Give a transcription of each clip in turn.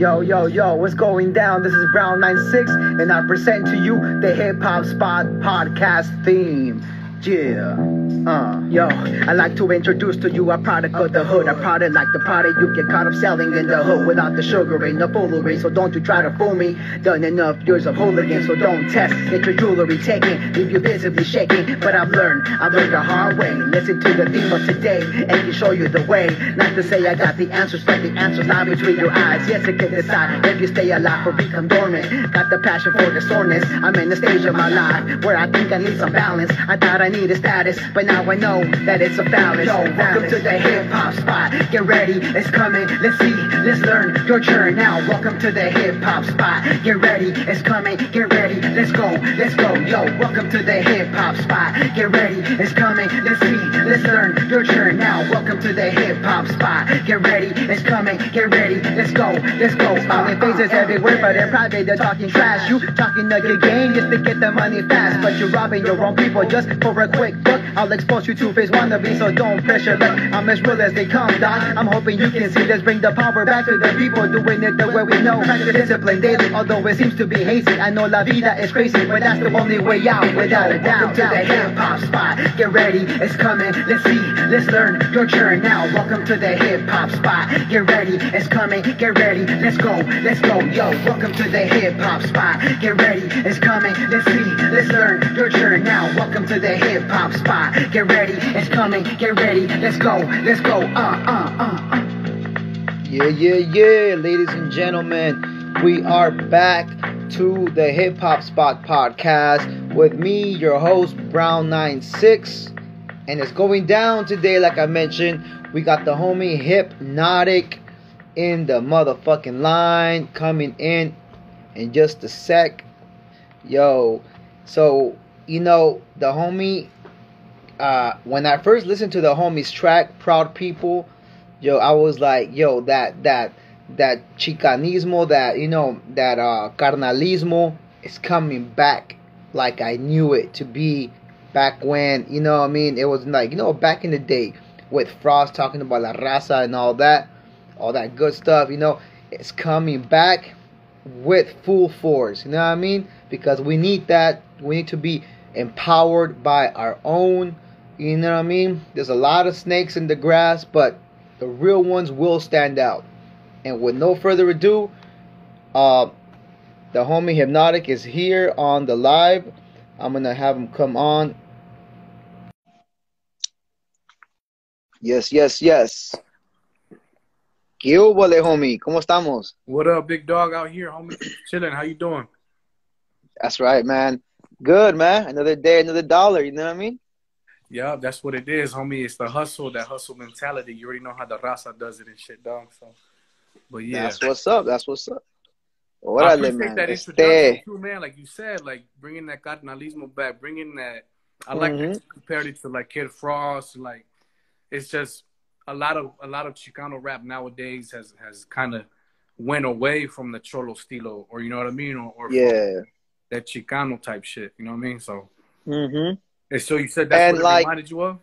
Yo, yo, yo, what's going down? This is Brown96, and I present to you the Hip Hop Spot podcast theme. Yeah. Uh, yo, I like to introduce to you a product of the hood. A product like the product you get caught up selling in the hood without the sugar and the foolery. So don't you try to fool me. Done enough years of hooligan, so don't test. Get your jewelry taken, leave you visibly shaking. But I've learned, I've learned the hard way. Listen to the theme of today, and can show you the way. Not to say I got the answers, but the answers lie between your eyes. Yes, it can decide if you stay alive or become dormant. Got the passion for the soreness. I'm in the stage of my life where I think I need some balance. I thought I needed status, but now I know that it's a balance. Yo, welcome to the hip hop spot. Get ready, it's coming. Let's see, let's learn your turn now. Welcome to the hip hop spot. Get ready, it's coming. Get ready, let's go, let's go. Yo, welcome to the hip hop spot. Get ready, it's coming. Let's see, let's learn your turn now. Welcome to the hip hop spot. Get ready, it's coming. Get ready, let's go, let's go. Smiling faces everywhere, but in private they're talking trash. You talking a good game just to get the money fast, but you're robbing your own people just for a quick buck. I'll expose you to face wannabe, so don't pressure luck. I'm as real as they come, doc. I'm hoping you can see. Let's bring the power back to the people doing it the way we know. Practice discipline daily, although it seems to be hazy. I know la vida is crazy, but that's the only way out, without a doubt. Welcome to the hip hop spot. Get ready, it's coming. Let's see, let's learn your turn now. Welcome to the hip hop spot. Get ready, it's coming. Get ready, let's go, let's go, yo. Welcome to the hip hop spot. Get ready, it's coming. Let's see, let's learn your turn now. Welcome to the hip hop spot. Get ready, it's coming. Get ready, let's go, let's go. Uh, uh, uh, uh. Yeah, yeah, yeah, ladies and gentlemen, we are back to the Hip Hop Spot podcast with me, your host, Brown96. And it's going down today, like I mentioned. We got the homie Hypnotic in the motherfucking line coming in in just a sec. Yo, so, you know, the homie, uh, when I first listened to the homie's track, Proud People, yo, I was like, yo, that that that chicanismo, that you know, that uh carnalismo is coming back like I knew it to be back when, you know what I mean? It was like, you know, back in the day with Frost talking about La Raza and all that, all that good stuff, you know, it's coming back with full force, you know what I mean? Because we need that. We need to be empowered by our own, you know what I mean? There's a lot of snakes in the grass, but the real ones will stand out. And with no further ado, uh, the homie Hypnotic is here on the live. I'm gonna have him come on. Yes, yes, yes. ¿Qué homie? ¿Cómo estamos? What up, big dog out here, homie? Chilling. How you doing? That's right, man. Good, man. Another day, another dollar. You know what I mean? Yeah, that's what it is, homie. It's the hustle, that hustle mentality. You already know how the raza does it and shit, dog. So, but yeah, That's what's up. That's what's up. What I appreciate man. that Este, introduction too, man. Like you said, like bringing that carnalismo back, bringing that. I like Mhm. that you compared it to like Kid Frost. Like, it's just a lot of a lot of Chicano rap nowadays has has kind of went away from the cholo stilo, or you know what I mean, or, or from yeah. That Chicano type shit. You know what I mean? So, Mm-hmm. and so you said that's And, what it like- reminded you of.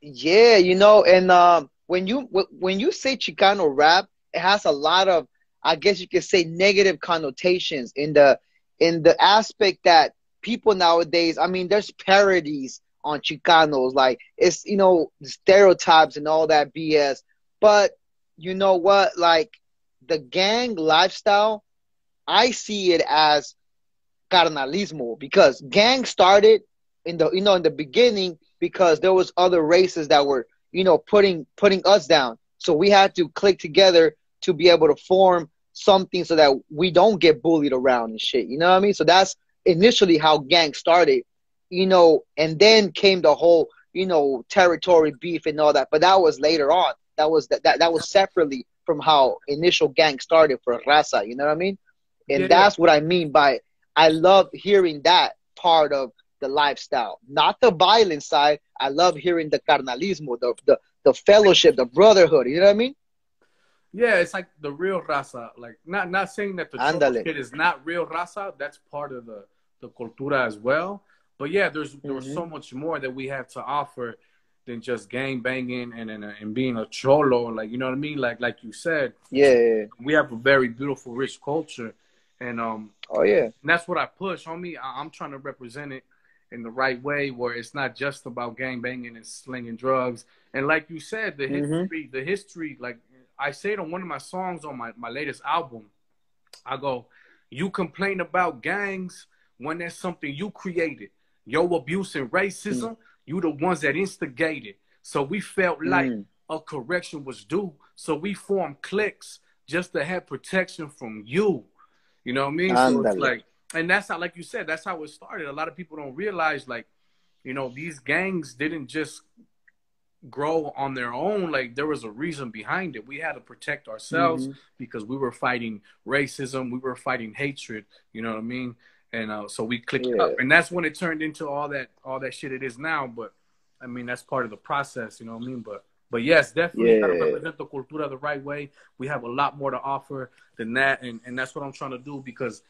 Yeah, you know, and um, when you when you say Chicano rap, it has a lot of, I guess you could say, negative connotations in the in the aspect that people nowadays. I mean, there's parodies on Chicanos, like it's you know stereotypes and all that BS. But you know what? Like the gang lifestyle, I see it as carnalismo because gang started in the you know in the beginning because there was other races that were you know putting putting us down. So we had to click together to be able to form something so that we don't get bullied around and shit. You know what i mean? So that's initially how gang started you know and then came the whole you know territory beef and all that. But that was later on. That was that that, that was separately from how initial gang started for raza. You know what i mean? And Yeah. that's what i mean by i love hearing that part of the lifestyle, not the violent side. I love hearing the carnalismo, the, the the fellowship, the brotherhood. You know what I mean? Yeah, it's like the real raza. Like not not saying that the Ándale. shit is not real raza. That's part of the the cultura as well. But yeah, there's there was Mhm. so much more that we have to offer than just gang banging and and, and being a cholo. Like you know what I mean? Like like you said, Yeah. we have a very beautiful, rich culture, and um, Oh yeah. and that's what I push, homie. I- I'm trying to represent it in the right way, where it's not just about gang banging and slinging drugs. And like you said, the Mhm. history, the history, like I say it on one of my songs on my, my latest album, I go, you complain about gangs when that's something you created. Your abuse and racism, you the ones that instigated. So we felt like Mm. a correction was due. So we formed cliques just to have protection from you. You know what I mean? So it's like, and that's how, like you said, that's how it started. A lot of people don't realize, like, you know, these gangs didn't just grow on their own. Like, there was a reason behind it. We had to protect ourselves Mhm. because we were fighting racism, we were fighting hatred. You know what I mean? And uh, so we clicked Yeah. up, and that's when it turned into all that all that shit it is now. But I mean, that's part of the process. You know what I mean? But but yes, definitely gotta Yeah. represent the cultura the right way. We have a lot more to offer than that, and and that's what I'm trying to do because.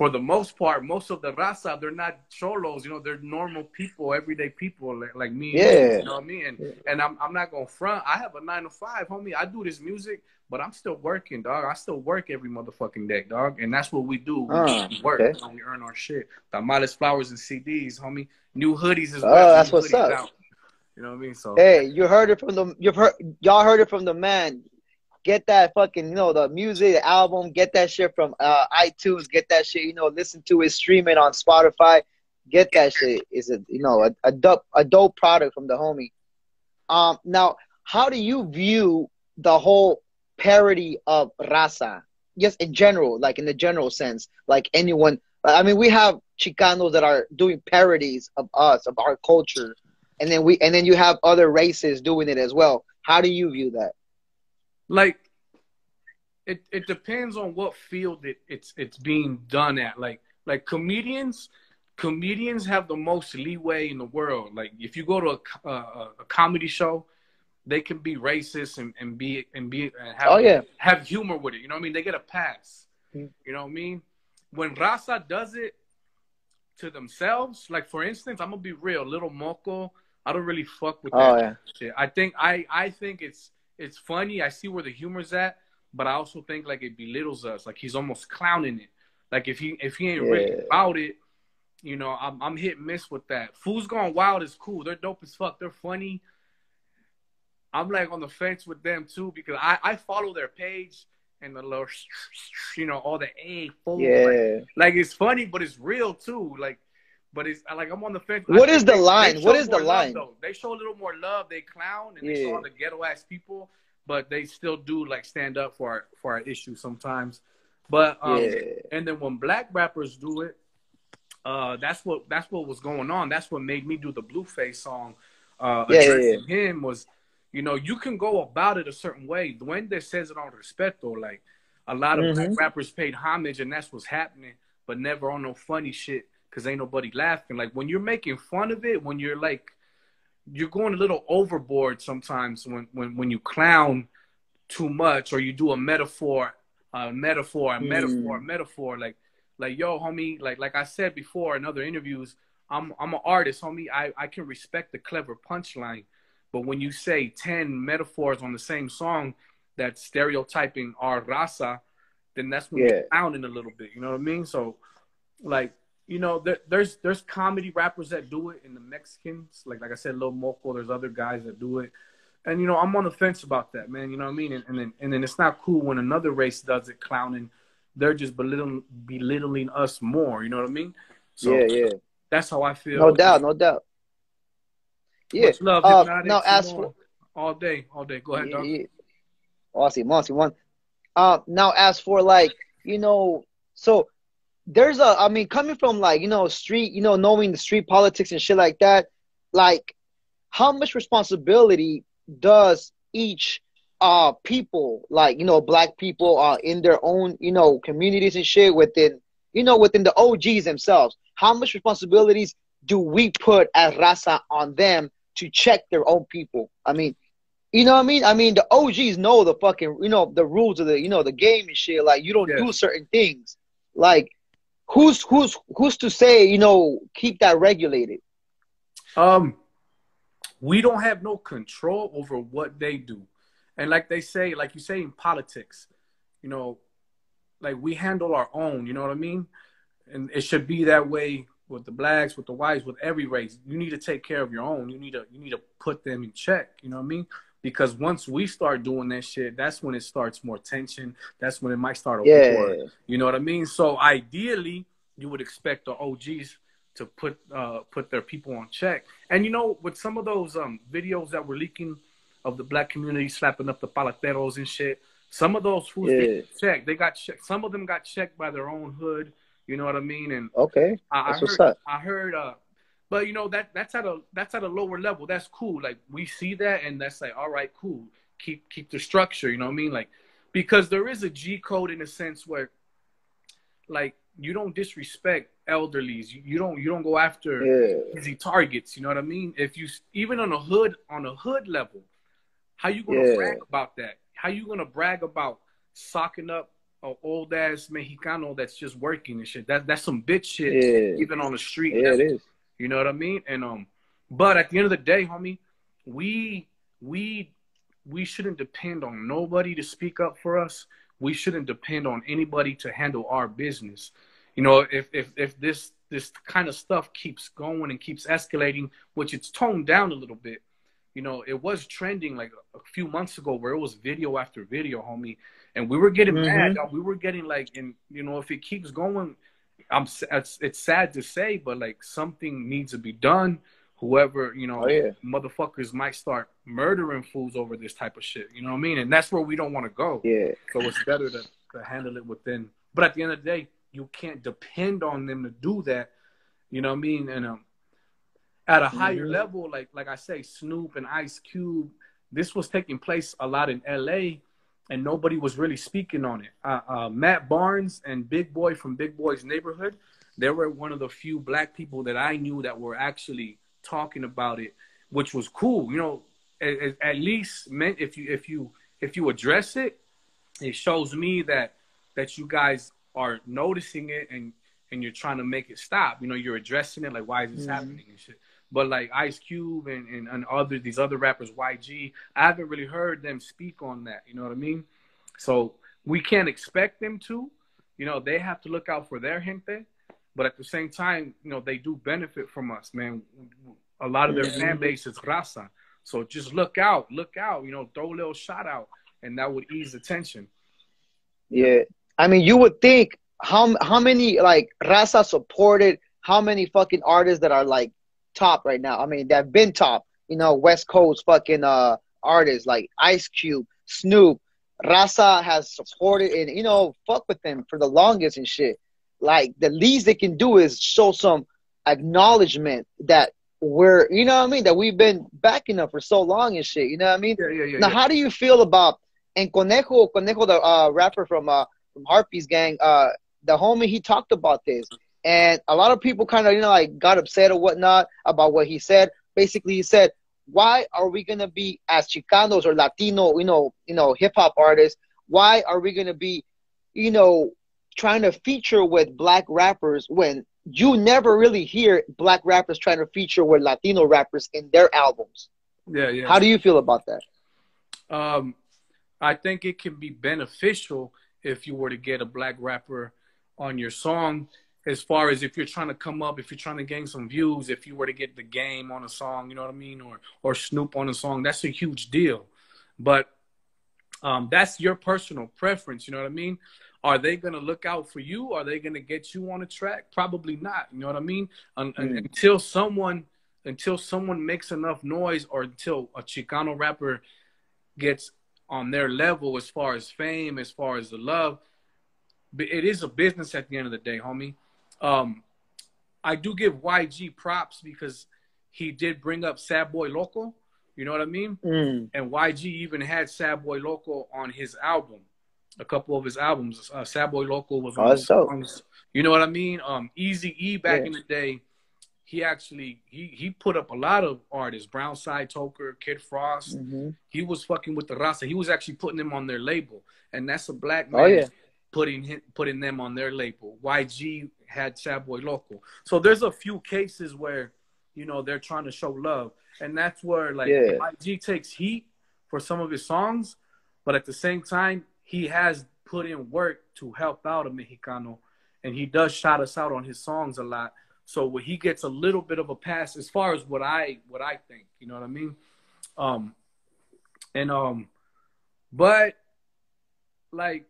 For the most part, most of the raza, they're not cholos, you know, they're normal people, everyday people like, like me. and Yeah. You know what I mean? And and I'm I'm not gonna front. I have a nine to five, homie. I do this music, but I'm still working, dog. I still work every motherfucking day, dog. And that's what we do. We Ah, work. okay. We earn our shit. Tamales, flowers, and CDs, homie. New hoodies as Oh, well. that's what's up. out. You know what I mean? So Hey, you heard it from the you've heard y'all heard it from the man. Get that fucking you know the music, the album. Get that shit from uh, iTunes. Get that shit. You know, listen to it, stream it on Spotify. Get that shit. Is a you know a, a dope a dope product from the homie. Um, now how do you view the whole parody of raza? Just in general, like in the general sense, like anyone. I mean, we have Chicanos that are doing parodies of us, of our culture and then we and then you have other races doing it as well. How do you view that? like it it depends on what field it, it's it's being done at. Like like comedians comedians have the most leeway in the world. Like if you go to a, a, a comedy show they can be racist and, and be and be and have Oh yeah, have humor with it. You know what i mean? They get a pass. Mm. you know what i mean? When Raza does it to themselves like for instance i'm gonna be real little moco i don't really fuck with that oh yeah, shit. I think I I think it's it's funny. I see where the humor's at, but I also think like it belittles us. Like he's almost clowning it. Like if he if he ain't really about it, you know, I'm I'm hit miss with that. Fools Gone Wild is cool. They're dope as fuck. They're funny. I'm like on the fence with them too because I I follow their page and the little you know all the a fool like, yeah. like it's funny but it's real too like but it's like I'm on the fence. What is the line? What is the more love, line? They show a little more love. They clown and they show all the ghetto ass people, but they still do like stand up for our for our issues sometimes. But um, Yeah. and then when black rappers do it, uh, that's what that's what was going on. That's what made me do the Blueface song. Uh, Yeah, yeah, addressing him was, you know, you can go about it a certain way. Duende says it on Respeto, like a lot of black Mhm. rappers paid homage, and that's what's happening, but never on no funny shit because ain't nobody laughing. Like when you're making fun of it, when you're like, you're going a little overboard sometimes when when when you clown too much or you do a metaphor, a metaphor, a Mm. metaphor, a metaphor, like like yo, homie, like like I said before in other interviews, I'm I'm an artist, homie. I I can respect the clever punchline, but when you say ten metaphors on the same song that's stereotyping our raza, then that's when Yeah. you're clowning a little bit. You know what I mean? So, like you know, there, there's there's comedy rappers that do it in the Mexicans, like like I said, Lil Moco. There's other guys that do it, and you know, I'm on the fence about that, man. You know what I mean? And, and then and then it's not cool when another race does it, clowning. They're just belittling belittling us more. You know what I mean? So yeah, yeah. that's how I feel. No doubt, no doubt. Yeah. Much love, Uh, Hypnotic, now, as Simone. all day, all day. Go ahead, Yeah, dog. yeah. Awesome, awesome one. Uh, now as for like you know, so there's a I mean coming from like you know street you know knowing the street politics and shit like that, like how much responsibility does each uh people like you know black people uh in their own you know communities and shit within you know within the OGs themselves how much responsibilities do we put as raza on them to check their own people I mean you know what I mean? I mean, the OGs know the fucking, you know, the rules of the, you know, the game and shit. Like, you don't Yeah. do certain things. Like, who's who's who's to say, you know, keep that regulated? Um, we don't have no control over what they do. And like they say, like you say in politics, you know, like we handle our own, you know what I mean? And it should be that way with the blacks, with the whites, with every race. You need to take care of your own. You need to you need to put them in check, you know what I mean? Because once we start doing that shit, that's when it starts more tension. That's when it might start a Yeah. war. You know what I mean? So ideally, you would expect the OGs to put uh, put their people on check. And you know, with some of those um, videos that were leaking of the black community slapping up the paleteros and shit, some of those fools Yeah. checked. They got checked. Some of them got checked by their own hood. You know what I mean? And Okay. I, I That's what's heard, up. I heard, uh, but you know that that's at a that's at a lower level. That's cool. Like we see that, and that's like, all right, cool. Keep keep the structure. You know what I mean? Like because there is a G code in a sense where, like, you don't disrespect elderlies. You, you don't you don't go after Yeah. easy targets. You know what I mean? If you even on a hood on a hood level, how you gonna Yeah. brag about that? How you gonna brag about socking up an old ass Mexicano that's just working and shit? That that's some bitch shit. Yeah. Even on the street. Yeah, it That's- is. You know what I mean? And um, but at the end of the day, homie, we we we shouldn't depend on nobody to speak up for us. We shouldn't depend on anybody to handle our business. You know, if if if this this kind of stuff keeps going and keeps escalating, which it's toned down a little bit. You know, it was trending like a, a few months ago where it was video after video, homie, and we were getting Mhm. mad. We were getting like, and you know, if it keeps going, I'm it's, it's sad to say, but like something needs to be done. Whoever you know, Oh, yeah. motherfuckers might start murdering fools over this type of shit. You know what I mean? And that's where we don't want to go. Yeah. So it's better to, to handle it within. But at the end of the day, you can't depend on them to do that. You know what I mean? And um, at a higher Mhm. level, like like I say, Snoop and Ice Cube, this was taking place a lot in L.A. and nobody was really speaking on it. Uh, uh, Matt Barnes and Big Boy from Big Boy's Neighborhood, they were one of the few black people that I knew that were actually talking about it, which was cool. You know, at, at- least meant if you if you if you address it, it shows me that that you guys are noticing it and and you're trying to make it stop. You know, you're addressing it like why is this Mhm. happening and shit. But like Ice Cube and, and, and other these other rappers, YG, I haven't really heard them speak on that. You know what I mean? So we can't expect them to. You know, they have to look out for their gente. But at the same time, you know, they do benefit from us, man. A lot of their Mhm. fan base is raza. So just look out, look out, you know, throw a little shout out, and that would ease the tension. Yeah. I mean, you would think how how many like Raza supported how many fucking artists that are like top right now. I mean, that have been top. You know, West Coast fucking uh artists like Ice Cube, Snoop, Raza has supported and you know fuck with them for the longest and shit. Like the least they can do is show some acknowledgement that we're you know what I mean that we've been backing them for so long and shit. You know what I mean? Yeah, yeah, yeah. Now, yeah. how do you feel about and Conejo, Conejo, the uh, rapper from uh, from Harpys gang, uh, the homie, he talked about this, and a lot of people kind of you know like got upset or whatnot about what he said. Basically, he said, "Why are we gonna be as Chicanos or Latino, you know, you know, hip hop artists? Why are we gonna be, you know, trying to feature with black rappers when you never really hear black rappers trying to feature with Latino rappers in their albums? yeah, yeah. How do you feel about that?" Um, I think it can be beneficial if you were to get a black rapper on your song. As far as if you're trying to come up, if you're trying to gain some views, if you were to get the game on a song, you know what I mean, or or Snoop on a song, that's a huge deal. But um, that's your personal preference. You know what I mean? Are they gonna look out for you? Are they gonna get you on a track? Probably not. You know what I mean? Un- Mm. Until someone until someone makes enough noise, or until a Chicano rapper gets on their level as far as fame, as far as the love. But it is a business at the end of the day, homie. Um, I do give YG props because he did bring up Sad Boy Loco. You know what I mean? Mm. And YG even had Sad Boy Loco on his album, a couple of his albums. Uh, Sad Boy Loco was Oh, on his songs. You know what I mean? Um, Easy E back Yeah. in the day, he actually he he put up a lot of artists. Brownside Toker, Kid Frost. hmm He was fucking with the Rasta. He was actually putting them on their label, and that's a black man Oh, yeah. putting him, putting them on their label. YG had Sad Boy Loco. So there's a few cases where you know they're trying to show love, And that's where like Yeah. YG takes heat for some of his songs, but at the same time, he has put in work to help out a Mexicano, and he does shout us out on his songs a lot. So when he gets a little bit of a pass as far as what I what I think, you know what I mean? Um, and um, but like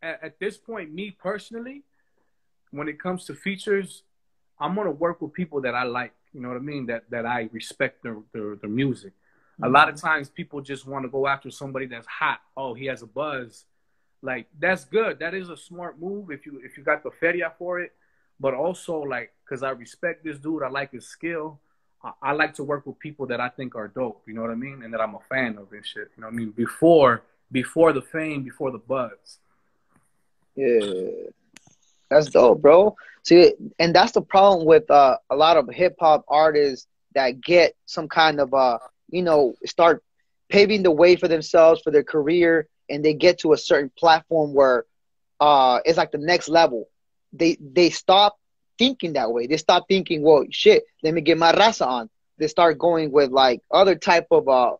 at, at this point, me personally, when it comes to features, I'm gonna work with people that I like. You know what I mean? That that I respect their their, their music. A lot of mm-hmm. times, people just want to go after somebody that's hot. Oh, he has a buzz. Like that's good. That is a smart move if you if you got the feria for it. But also like, cause I respect this dude. I like his skill. I, I like to work with people that I think are dope. You know what I mean? And that I'm a fan of and shit. You know what I mean? Before before the fame, before the buzz. Yeah, that's dope, bro. See, and that's the problem with uh, a lot of hip hop artists that get some kind of uh, you know, start paving the way for themselves for their career, and they get to a certain platform where uh, it's like the next level. They they stop thinking that way. They stop thinking, well, shit, let me get my raza on. They start going with like other type of uh.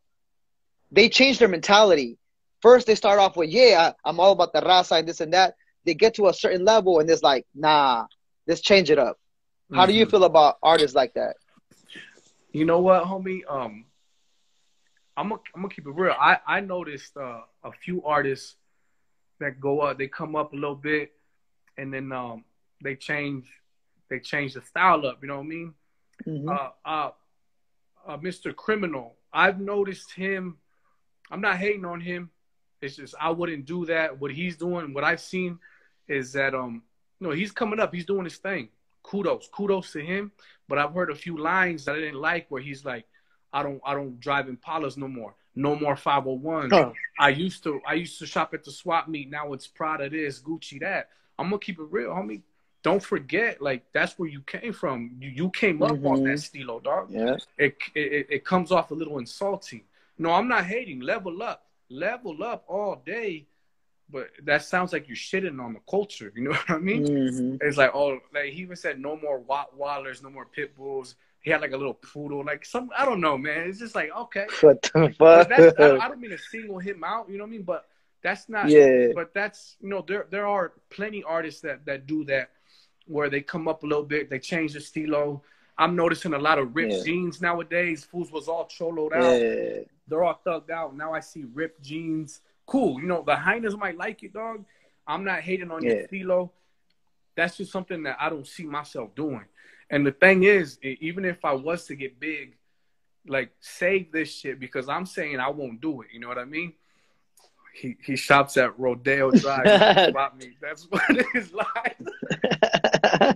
They change their mentality. First, they start off with, yeah, I'm all about the raza and this and that they get to a certain level and it's like, nah, let's change it up. How do you Mhm. feel about artists like that? You know what, homie? Um, I'm gonna I'm gonna keep it real. I I noticed uh, a few artists that go up, they come up a little bit, and then um they change they change the style up. You know what I mean? Mhm. uh, uh, uh, Mr. Criminal. I've noticed him. I'm not hating on him. It's just I wouldn't do that. What he's doing, what I've seen, is that um, you know, he's coming up. He's doing his thing. Kudos, kudos to him. But I've heard a few lines that I didn't like, where he's like, "I don't, I don't drive Impalas no more. No more 501. Huh. I used to, I used to shop at the swap meet. Now it's Prada this, Gucci that. I'm gonna keep it real, homie. Don't forget, like that's where you came from. You, you came up on Mhm. that stilo, dog Yeah. it, it it comes off a little insulting. No, I'm not hating. Level up, level up all day, but that sounds like you're shitting on the culture. You know what I mean? Mhm. It's like oh, like he even said no more Wat Wallers, no more pit bulls. He had like a little poodle, like some I don't know, man. It's just like okay, What the that's, I, don't, I don't mean to single him out. You know what I mean? But that's not. Yeah. But that's you know there there are plenty artists that that do that, where they come up a little bit, they change the stilo. I'm noticing a lot of ripped Yeah. jeans nowadays. Fools was all choloed out. Yeah. They're all thugged out. Now I see ripped jeans. Cool. You know, the hyenas might like it, dog. I'm not hating on your Yeah. stilo. That's just something that I don't see myself doing. And the thing is, even if I was to get big, like save this shit because I'm saying I won't do it. You know what I mean? He he shops at Rodeo Drive. That's what it is like.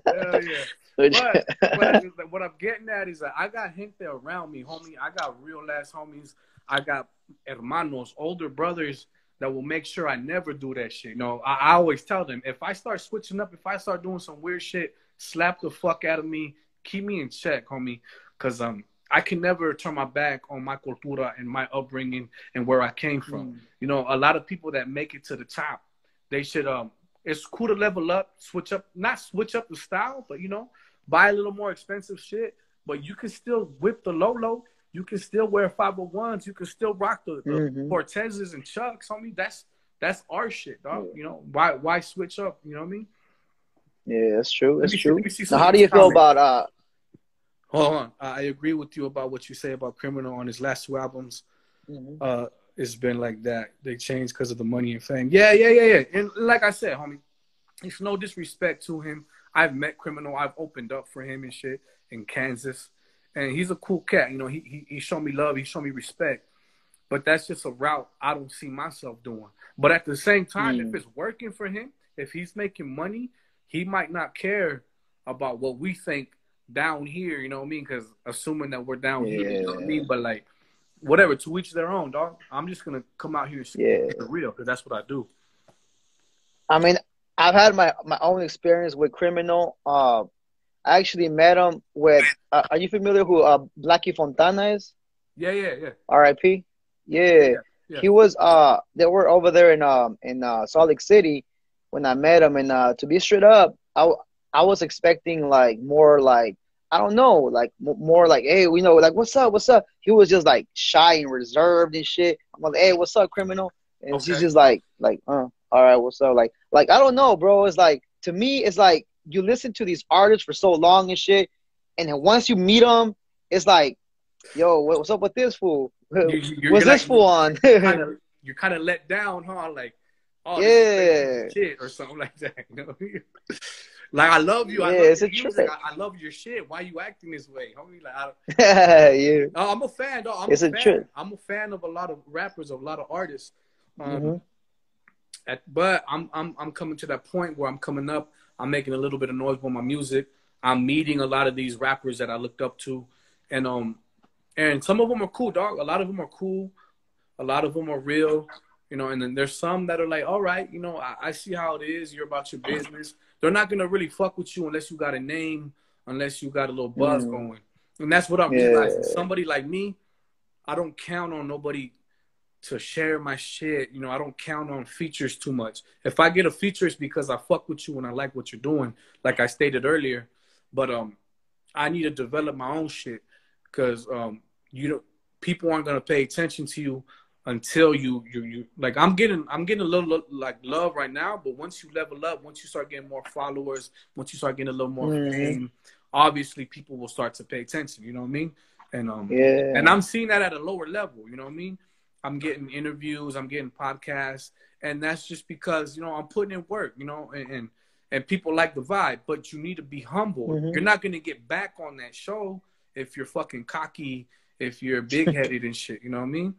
Hell yeah. But, but what I'm getting at is that I got gente around me, homie. I got real ass homies. I got hermanos, older brothers that will make sure I never do that shit. You know, I, I always tell them if I start switching up, if I start doing some weird shit, slap the fuck out of me, keep me in check, homie. Cause um I can never turn my back on my cultura and my upbringing and where I came from. You know, a lot of people that make it to the top, they should um it's cool to level up, switch up, not switch up the style, but you know, buy a little more expensive shit, but you can still whip the Lolo. You can still wear 501s. You can still rock the, the Mhm. Cortezes and Chucks, homie. That's that's our shit, dog. You know, why why switch up? You know what I mean? Yeah, that's true. Let That's see- true. see Now, how do these you feel about uh? Hold on. I agree with you about what you say about Criminal on his last two albums. mhm. uh, it's been like that. They changed because of the money and fame. Yeah, yeah, yeah, yeah. And like I said, homie, it's no disrespect to him. I've met criminal. I've opened up for him and shit in Kansas, and he's a cool cat. You know, he he, he showed me love. He showed me respect. But that's just a route I don't see myself doing. But at the same time, Mm. if it's working for him, if he's making money, he might not care about what we think down here. You know what I mean? Because assuming that we're down here, you know what I mean. But like, whatever, to each their own, dog. I'm just gonna come out here and speak Yeah. the real because that's what I do. I mean, I've had my my own experience with criminal. Uh, I actually met him with. Uh, are you familiar who uh, Blackie Fontana is? Yeah, yeah, yeah. R.I.P. Yeah. yeah. he was. Uh, they were over there in um in uh, Salt Lake City when I met him, and uh, to be straight up, I w- I was expecting like more like I don't know, like m- more like, hey, we know, like, what's up, what's up? He was just like shy and reserved and shit. I'm like, hey, what's up, criminal? And Okay. she's just like, like, uh, all right, what's up? Like, like I don't know, bro. It's like to me, it's like you listen to these artists for so long and shit, and then once you meet them, it's like, yo, what's up with this fool? You- you- you're What's like- this fool on? you're kind of let down, huh? Like, oh, this shit or something like that. You know? like I love you. I love it's your a music. I, I love your shit. Why you acting this way, homie? Like, I, yeah. oh, I'm a fan, though. I'm It's a, a fan. I'm a fan of a lot of rappers, of a lot of artists. Um, Mhm. at, but I'm I'm I'm coming to that point where I'm coming up. I'm making a little bit of noise with my music. I'm meeting a lot of these rappers that I looked up to, and um, and some of them are cool, dog. A lot of them are cool. A lot of them are real, you know. And then there's some that are like, all right, you know, I, I see how it is. You're about your business. They're not gonna really fuck with you unless you got a name, unless you got a little buzz Mm. going. And that's what I'm Yeah. realizing. Somebody like me, I don't count on nobody to share my shit. You know, I don't count on features too much. If I get a feature, it's because I fuck with you and I like what you're doing, like I stated earlier. But um, I need to develop my own shit because um, you know, people aren't gonna pay attention to you until you you you like. I'm getting I'm getting a little like love right now, but once you level up, once you start getting more followers, once you start getting a little more Mhm. fame, obviously people will start to pay attention. You know what I mean? And um, Yeah. and I'm seeing that at a lower level. You know what I mean? I'm getting interviews, I'm getting podcasts, and that's just because you know I'm putting in work. You know, and and, and people like the vibe, but you need to be humble. Mhm. You're not gonna get back on that show if you're fucking cocky, if you're big headed and shit. You know what I mean?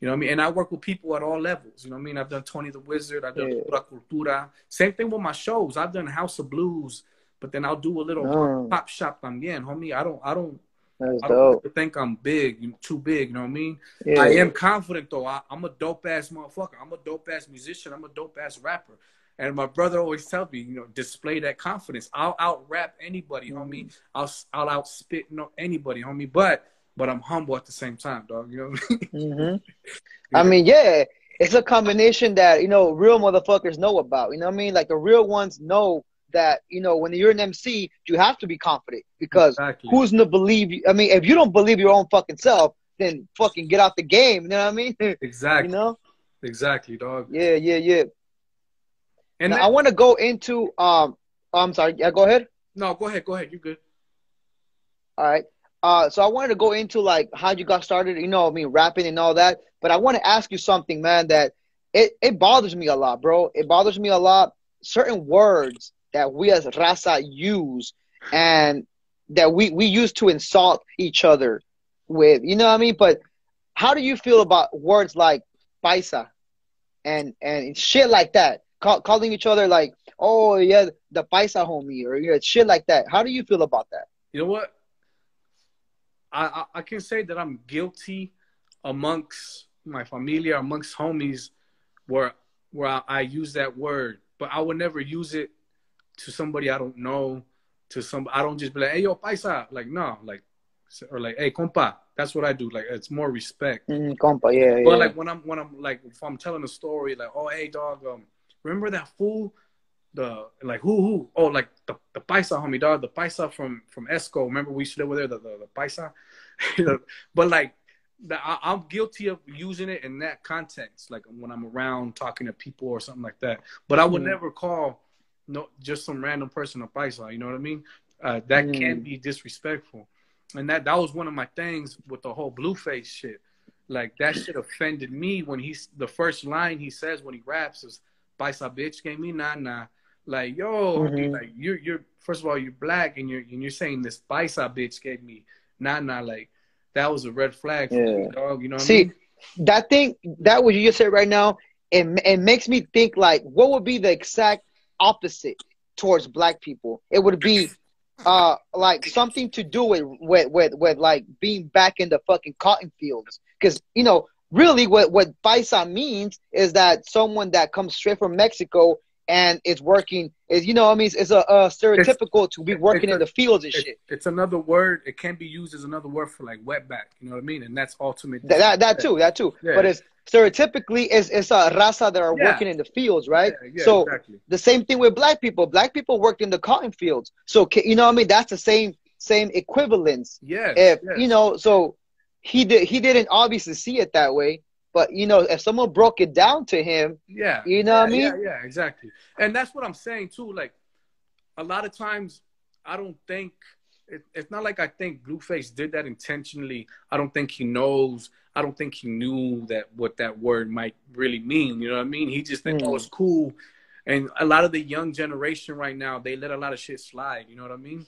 You know what I mean? And I work with people at all levels. You know what I mean? I've done Tony the Wizard. I've done Yeah. Pura Cultura. Same thing with my shows. I've done House of Blues, but then I'll do a little pop shop también, homie. I don't, I don't, That's I don't dope. ever think I'm big, you too big. You know what I mean? Yeah. I am confident though. I, I'm a dope ass motherfucker. I'm a dope ass musician. I'm a dope ass rapper. And my brother always tells me, you know, display that confidence. I'll out rap anybody, homie. I'll I'll out spit no anybody, homie. But but I'm humble at the same time, dog. You know what I mean? hmm I mean, yeah, it's a combination that you know real motherfuckers know about. You know what I mean? Like the real ones know that you know when you're an MC, you have to be confident because Exactly. who's gonna believe you? I mean, if you don't believe your own fucking self, then fucking get out the game. You know what I mean? Exactly. you know? Exactly, dog. Yeah, yeah, yeah. And that- I want to go into um. I'm sorry. Yeah, go ahead. no, go ahead, go ahead. You're good. All right. Uh, so I wanted to go into like how you got started, you know, I mean, rapping and all that. But I want to ask you something, man, that it, it bothers me a lot, bro. It bothers me a lot. Certain words that we as raza use and that we, we use to insult each other with, you know what I mean? But how do you feel about words like paisa and, and shit like that? Call, calling each other like, oh, yeah, the paisa homie or yeah, shit like that. How do you feel about that? You know what? I, I I can say that I'm guilty amongst my familia, amongst homies, where where I, I use that word, but I would never use it to somebody I don't know. To some, I don't just be like, "Hey, yo, paisa," like no, like or like, "Hey, compa." That's what I do. Like it's more respect. Mm, compa, yeah, yeah. But like when I'm when I'm like if I'm telling a story, like, "Oh, hey, dog, um, remember that fool?" The like who who oh like the, the paisa homie dog the paisa from from Esco remember we used to live over there the the, the paisa but like the, I, I'm guilty of using it in that context like when I'm around talking to people or something like that but I would Mhm. never call no just some random person a paisa you know what I mean uh, that Mm. can be disrespectful and that that was one of my things with the whole blueface shit like that shit offended me when he's the first line he says when he raps is paisa bitch gave me nah nah like yo homie, Mhm. like you're you're first of all you're black and you're and you're saying this paisa bitch gave me nah nah like that was a red flag for Yeah. me dog you know what I See, mean that thing, that what you just said right now, it, it makes me think like, what would be the exact opposite towards black people? It would be uh like something to do with with with, with like being back in the fucking cotton fields. Because you know really what what paisa means is that someone that comes straight from mexico and is working is you know what i mean? It's, it's a, a stereotypical to be working it's in the fields and It- shit. it's another word it can be used as another word for like wetback you know what I mean? And that's ultimate that, that, that too that too. Yeah. but it's stereotypically it's, it's a raza that are Yeah. working in the fields right Yeah, yeah, so exactly the same thing with black people black people worked in the cotton fields so you know what i mean that's the same same equivalence. Yeah. If yes. you know, so he did he didn't obviously see it that way, but you know, if someone broke it down to him, Yeah. You know what I mean? Yeah, yeah, exactly. And that's what I'm saying too. Like a lot of times I don't think it, it's not like I think Blueface did that intentionally. I don't think he knows. I don't think he knew that what that word might really mean. You know what I mean? He just think, Mm. oh, it's cool. And a lot of the young generation right now, they let a lot of shit slide. You know what I mean?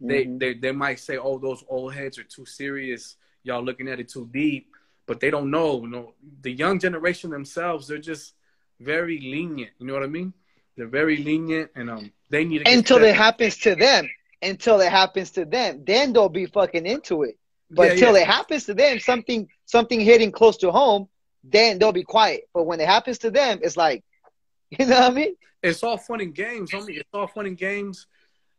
They, Mhm. they they might say, "Oh, those old heads are too serious. Y'all looking at it too deep," but they don't know. You know, the young generation themselves, they're just very lenient. You know what I mean? They're very lenient, and um, they need to until it happens to them. Until it happens to them, then they'll be fucking into it. But Yeah, until yeah. it happens to them, something something hitting close to home, then they'll be quiet. But when it happens to them, it's like, you know what I mean? it's all fun and games, homie. It's all fun and games.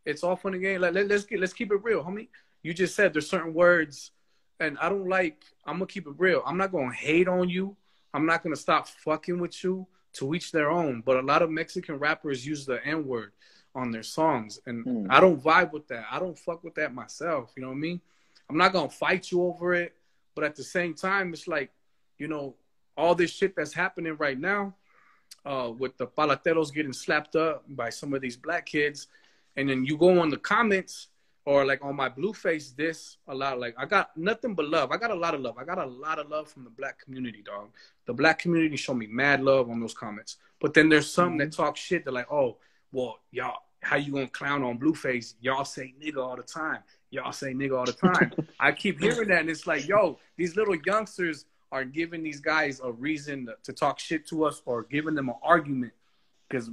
It's all fun and games. Like let, let's get let's keep it real, homie. You just said there's certain words, and I don't like. I'm gonna keep it real. I'm not gonna hate on you. I'm not gonna stop fucking with you. To each their own. But a lot of Mexican rappers use the N word on their songs, and Hmm. I don't vibe with that. I don't fuck with that myself. You know what I mean? I'm not gonna fight you over it, but at the same time, it's like, you know, all this shit that's happening right now uh, with the paleteros getting slapped up by some of these black kids, and then you go on the comments or like on my Blueface this a lot. Like I got nothing but love. I got a lot of love. I got a lot of love from the black community, dog. The black community show me mad love on those comments. But then there's some that talk shit. They're like, oh, well, y'all, how you gonna clown on Blueface? Y'all say nigga all the time. Y'all say nigga all the time. I keep hearing that, and it's like, yo, these little youngsters are giving these guys a reason to talk shit to us or giving them an argument because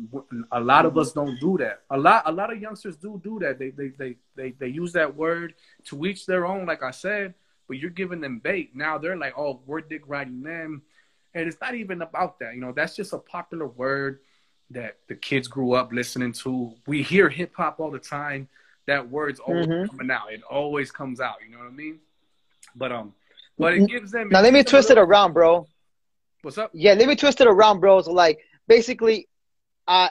a lot of us don't do that. A lot, a lot of youngsters do do that. They, they, they, they, they use that word to each their own, like I said. But you're giving them bait. Now they're like, oh, we're dick riding them, and it's not even about that. You know, that's just a popular word that the kids grew up listening to. We hear hip hop all the time. That word's always Mhm. coming out. It always comes out. You know what I mean? But um, but it gives them. Now let me twist it around, bro. What's up? Yeah, let me twist it around, bro. So like basically, I-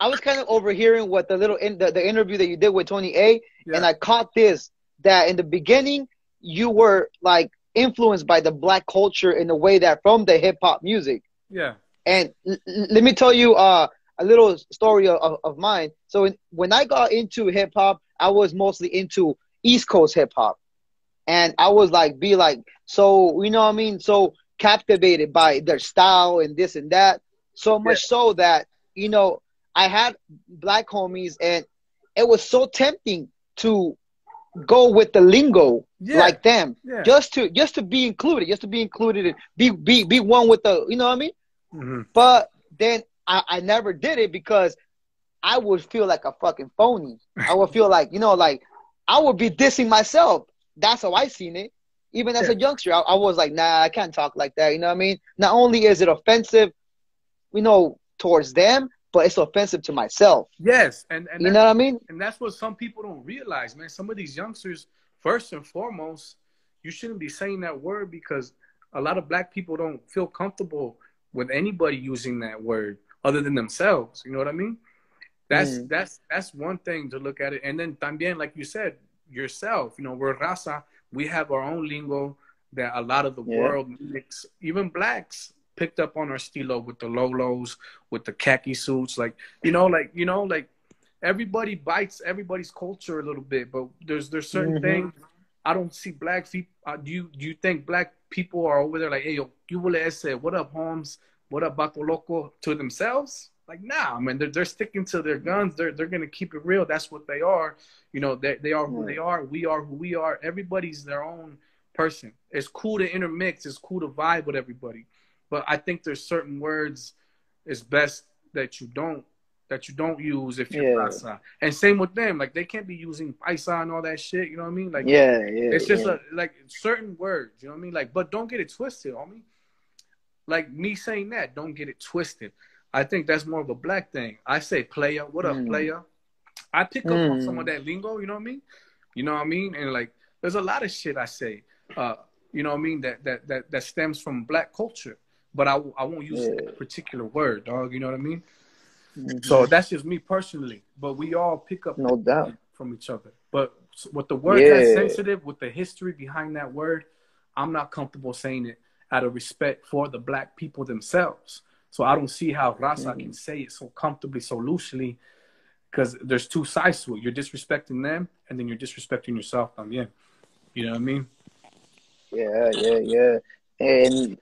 I was kind of overhearing what the little in, the, the interview that you did with Tony A, Yeah. and I caught this that in the beginning you were like influenced by the black culture in a way that from the hip hop music. Yeah. And l- let me tell you uh, a little story of, of mine. So in, when I got into hip hop, I was mostly into East Coast hip hop, and I was like, be like, so you know what I mean? So captivated by their style and this and that, so much so that you know I had black homies, and it was so tempting to go with the lingo Yeah. like them, Yeah. just to just to be included, just to be included and be be be one with the, you know what I mean? Mhm. But then I, I never did it because I would feel like a fucking phony. I would feel like, you know, like I would be dissing myself. That's how I seen it. Even as a youngster, I, I was like, nah, I can't talk like that. You know what I mean? Not only is it offensive, you know, towards them, but it's offensive to myself. Yes, and and You know what I mean? and that's what some people don't realize, man. Some of these youngsters, first and foremost, you shouldn't be saying that word because a lot of black people don't feel comfortable with anybody using that word other than themselves. You know what I mean? That's Mm. that's that's one thing to look at it. And then también, like you said, yourself. You know, we're raza. We have our own lingo that a lot of the Yeah. world mix, even blacks picked up on our stilo with the lolos, with the khaki suits, like you know, like you know, like everybody bites everybody's culture a little bit, but there's there's certain Mhm. things I don't see black people. Uh, do you do you think black people are over there like, hey, yo, you will say, what up, Holmes? What up, Vato Loco? To themselves? Like, nah, man, they're, they're sticking to their guns. They're they're gonna keep it real. That's what they are. You know, they they are who they are. We are who we are. Everybody's their own person. It's cool to intermix. It's cool to vibe with everybody, but I think there's certain words it's best that you don't that you don't use if you're Yeah. Raza. And same with them. Like they can't be using paisa and all that shit. You know what I mean? Like Yeah, yeah. it's just yeah. a like certain words, you know what I mean? Like, but don't get it twisted, homie. Like me saying that, don't get it twisted. I think that's more of a black thing. I say player, what up, Mm. player? I pick up on Mm. some of that lingo, you know what I mean? You know what I mean? And like there's a lot of shit I say, uh, you know what I mean, that that that, that stems from black culture. But I, I won't use Yeah. that particular word, dog. You know what I mean? Mhm. So that's just me personally. But we all pick up No doubt. from each other. But with the word Yeah. that's sensitive, with the history behind that word, I'm not comfortable saying it out of respect for the black people themselves. So I don't see how Raza Mm-hmm. can say it so comfortably, so loosely, because there's two sides to it. You're disrespecting them, and then you're disrespecting yourself también. You know what I mean? Yeah, yeah, yeah. And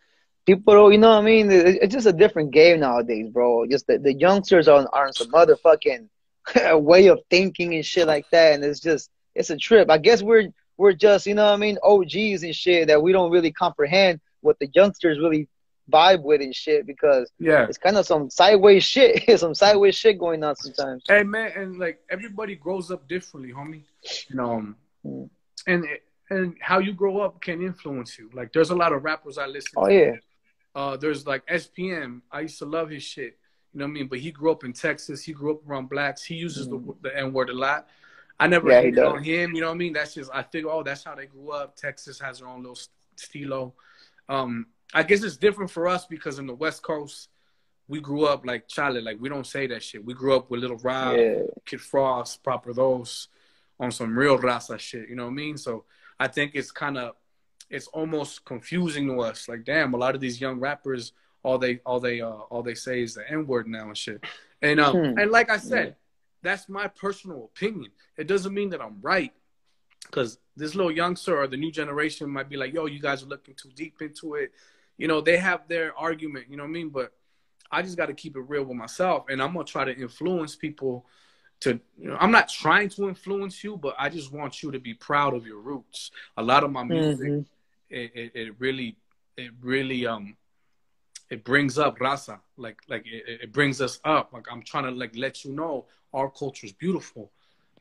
people, you know what I mean? It's just a different game nowadays, bro. Just the, the youngsters are, are on some motherfucking way of thinking and shit like that. And it's just, it's a trip. I guess we're, we're just, you know what I mean? OGs and shit that we don't really comprehend what the youngsters really vibe with and shit because Yeah. it's kind of some sideways shit, some sideways shit going on sometimes. Hey man, and like everybody grows up differently, homie. You know, um, Mm. and and how you grow up can influence you. Like, there's a lot of rappers I listen. Oh, to. yeah. Uh, there's like SPM. I used to love his shit. You know what I mean? But he grew up in Texas. He grew up around blacks. He uses the the N word a lot. I never Mm. Yeah, on him. You know what I mean? That's just I think. Oh, that's how they grew up. Texas has their own little stilo. Um, I guess it's different for us because in the West Coast, we grew up like Charlie. Like we don't say that shit. We grew up with Little Rob, Yeah. Kid Frost, Proper Dos, on some real Raza shit. You know what I mean? So I think it's kind of, it's almost confusing to us. Like, damn, a lot of these young rappers, all they, all they, uh, all they say is the N word now and shit. And um, Hmm. and like I said, that's my personal opinion. It doesn't mean that I'm right. Because this little youngster or the new generation might be like, yo, you guys are looking too deep into it. You know, they have their argument, you know what I mean? But I just got to keep it real with myself. And I'm going to try to influence people to, you know, I'm not trying to influence you, but I just want you to be proud of your roots. A lot of my music, Mhm. it, it, it really, it really, um, it brings up raza, like, like it, it brings us up. Like I'm trying to like let you know our culture is beautiful.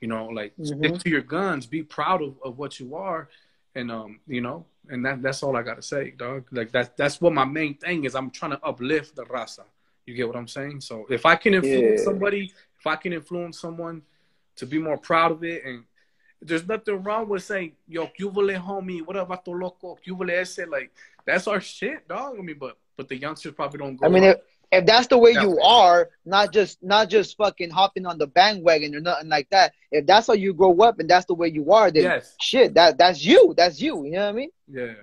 You know, like stick Mhm. to your guns, be proud of, of what you are, and um, you know, and that that's all I gotta say, dog. Like that's that's what my main thing is. I'm trying to uplift the raza. You get what I'm saying? So if I can influence Yeah. somebody, if I can influence someone to be more proud of it, and there's nothing wrong with saying, "Yo, cubole homie, what up, vato loco, cubole ese," like that's our shit, dog. I mean, but but the youngsters probably don't. Grow I mean, up. If, that's the way Yeah. you are, not just not just fucking hopping on the bandwagon or nothing like that. If that's how you grow up and that's the way you are, then Yes. shit, that that's you. That's you. You know what I mean? Yeah.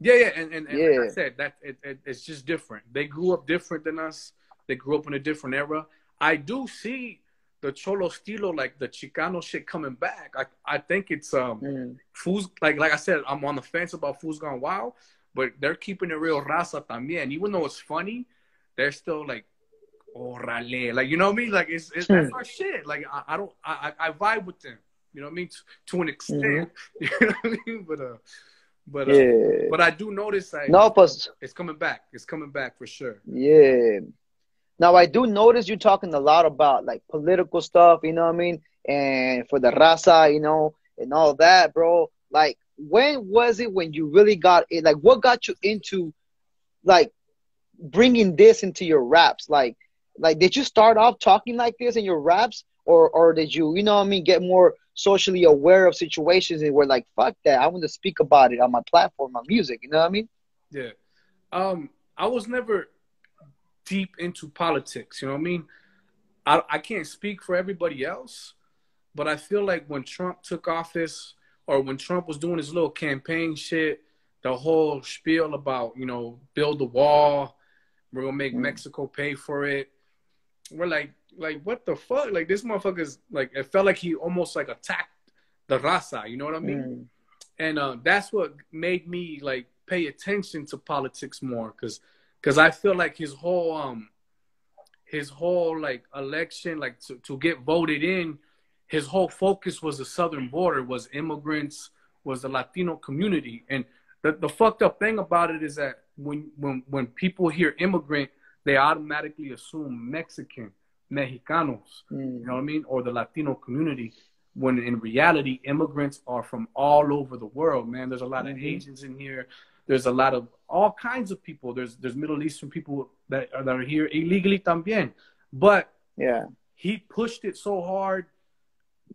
Yeah, yeah, and, and, and like I said, that it, it, it's just different. They grew up different than us. They grew up in a different era. I do see the cholo stilo, like the Chicano shit, coming back. I I think it's um Mm. fools like like I said, I'm on the fence about Fools Gone Wild, but they're keeping it real raza también. Even though it's funny, they're still like, orale, like you know what I mean? Like it's, it's that's Hmm. our shit. Like I, I don't I, I vibe with them. You know what I mean? To, to an extent. Mm-hmm. You know what I mean? But uh, but uh, Yeah. but I do notice like No, plus it's coming back. It's coming back for sure. yeah. Now I do notice you talking a lot about like political stuff. You know what I mean? And for the raza, you know, and all that, bro. Like, when was it when you really got it? Like, what got you into like bringing this into your raps? Like, like did you start off talking like this in your raps, or or did you, you know what I mean, get more socially aware of situations and were like, fuck that, I want to speak about it on my platform, my music. You know what I mean? Yeah. Um, I was never deep into politics. You know what I mean? I I can't speak for everybody else, but I feel like when Trump took office or when Trump was doing his little campaign shit, the whole spiel about you know build the wall, we're gonna make Mm. Mexico pay for it. We're like, like what the fuck? Like this motherfucker's like it felt like he almost like attacked the raza. You know what I mean? Mm. and uh, that's what made me like pay attention to politics more because because I feel like his whole um his whole like election like to, to get voted in his whole focus was the southern border was immigrants was the Latino community and the, the fucked up thing about it is that when when when people hear immigrant they automatically assume Mexican Mexicanos Mm. you know what I mean, or the Latino community, when in reality, immigrants are from all over the world, man. There's a lot of Mhm. Asians in here. There's a lot of all kinds of people. There's there's Middle Eastern people that are, that are here illegally también. But Yeah. he pushed it so hard,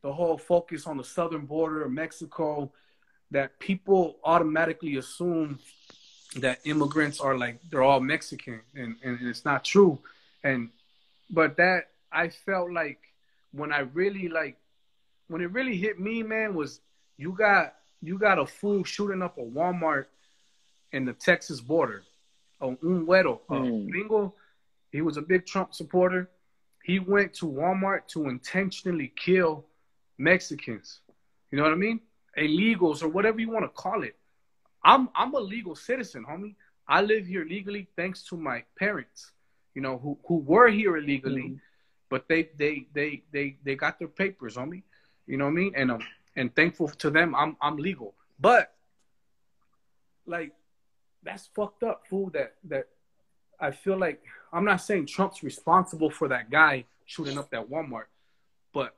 the whole focus on the southern border of Mexico, that people automatically assume that immigrants are like they're all Mexican, and, and it's not true. And but that I felt like when I really like when it really hit me, man, was you got you got a fool shooting up a Walmart in the Texas border. Un güero, a Mm. gringo. He was a big Trump supporter. He went to Walmart to intentionally kill Mexicans. You know what I mean? Illegals or whatever you want to call it. I'm I'm a legal citizen, homie. I live here legally thanks to my parents, you know, who who were here illegally, Mhm. but they they they they they got their papers, homie. You know what I mean? And um and thankful to them, I'm I'm legal. But like that's fucked up, fool. That that I feel like I'm not saying Trump's responsible for that guy shooting up that Walmart, but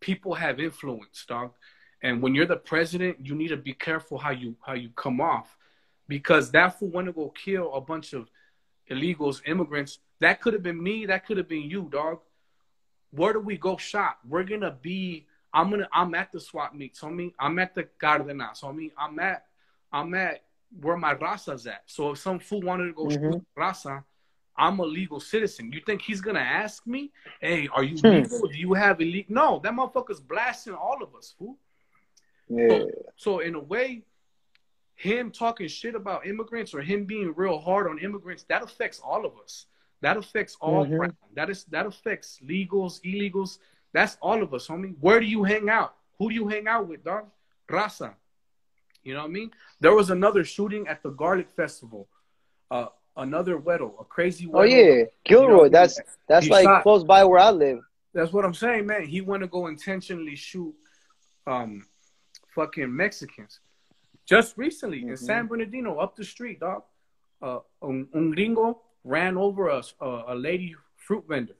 people have influence, dog. And when you're the president, you need to be careful how you how you come off, because that fool went to go kill a bunch of illegals, immigrants. That could have been me. That could have been you, dog. Where do we go shop? We're gonna be. I'm gonna. I'm at the swap meet. So I mean, I'm at the Cardenas. So I mean, I'm at. I'm at where my raza's at. So if some fool wanted to go shoot Mhm. raza, I'm a legal citizen. You think he's gonna ask me, "Hey, are you Hmm. legal? Do you have illegal?" No, that motherfucker's blasting all of us, fool. Yeah. So in a way, him talking shit about immigrants or him being real hard on immigrants, that affects all of us. That affects all Mhm. ground. That is that affects legals, illegals. That's all of us, homie. Where do you hang out? Who do you hang out with, dog? Raza. You know what I mean? There was another shooting at the Garlic Festival. Uh, another güero, a crazy Oh güero. yeah, Gilroy. You know, that's that's he like shot- close by where I live. That's what I'm saying, man. He went to go intentionally shoot um fucking Mexicans. Just recently in Mhm. San Bernardino, up the street, dog, uh, un, un gringo ran over us, uh, a lady fruit vendor.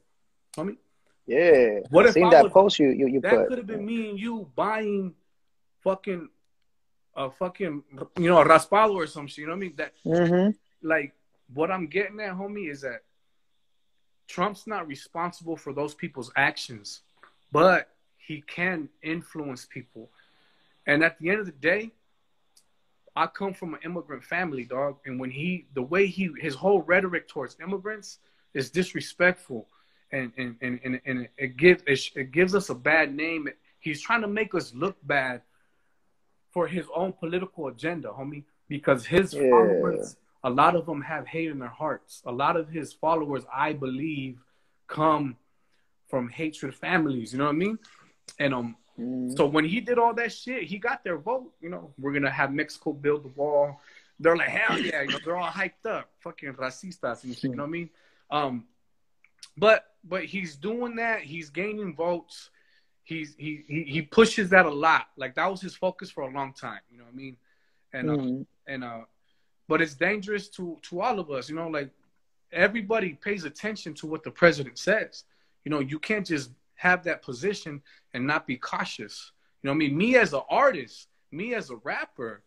Homie, Yeah. What I if seen I that was- post you you, you that could have been me and you buying fucking a fucking you know a raspado or some shit. You know what I mean? That hmm like what I'm getting at, homie, is that Trump's not responsible for those people's actions, but he can influence people. And at the end of the day, I come from an immigrant family, dog. And when he, the way he, his whole rhetoric towards immigrants is disrespectful, and and and and, and it gives it, it gives us a bad name. He's trying to make us look bad for his own political agenda, homie. Because his Yeah. followers, a lot of them have hate in their hearts. A lot of his followers, I believe, come from hatred families. You know what I mean? And um, Mm-hmm. so when he did all that shit, he got their vote. You know, we're gonna have Mexico build the wall. They're like, hell yeah, you know, they're all hyped up, fucking racistas and shit. You know what I mean? Um, but but he's doing that. He's gaining votes. He's he he he pushes that a lot. Like that was his focus for a long time. You know what I mean? And uh, Mhm. and uh, but it's dangerous to to all of us. You know, like everybody pays attention to what the president says. You know, you can't just have that position and not be cautious. You know what I mean? Me as an artist, me as a rapper,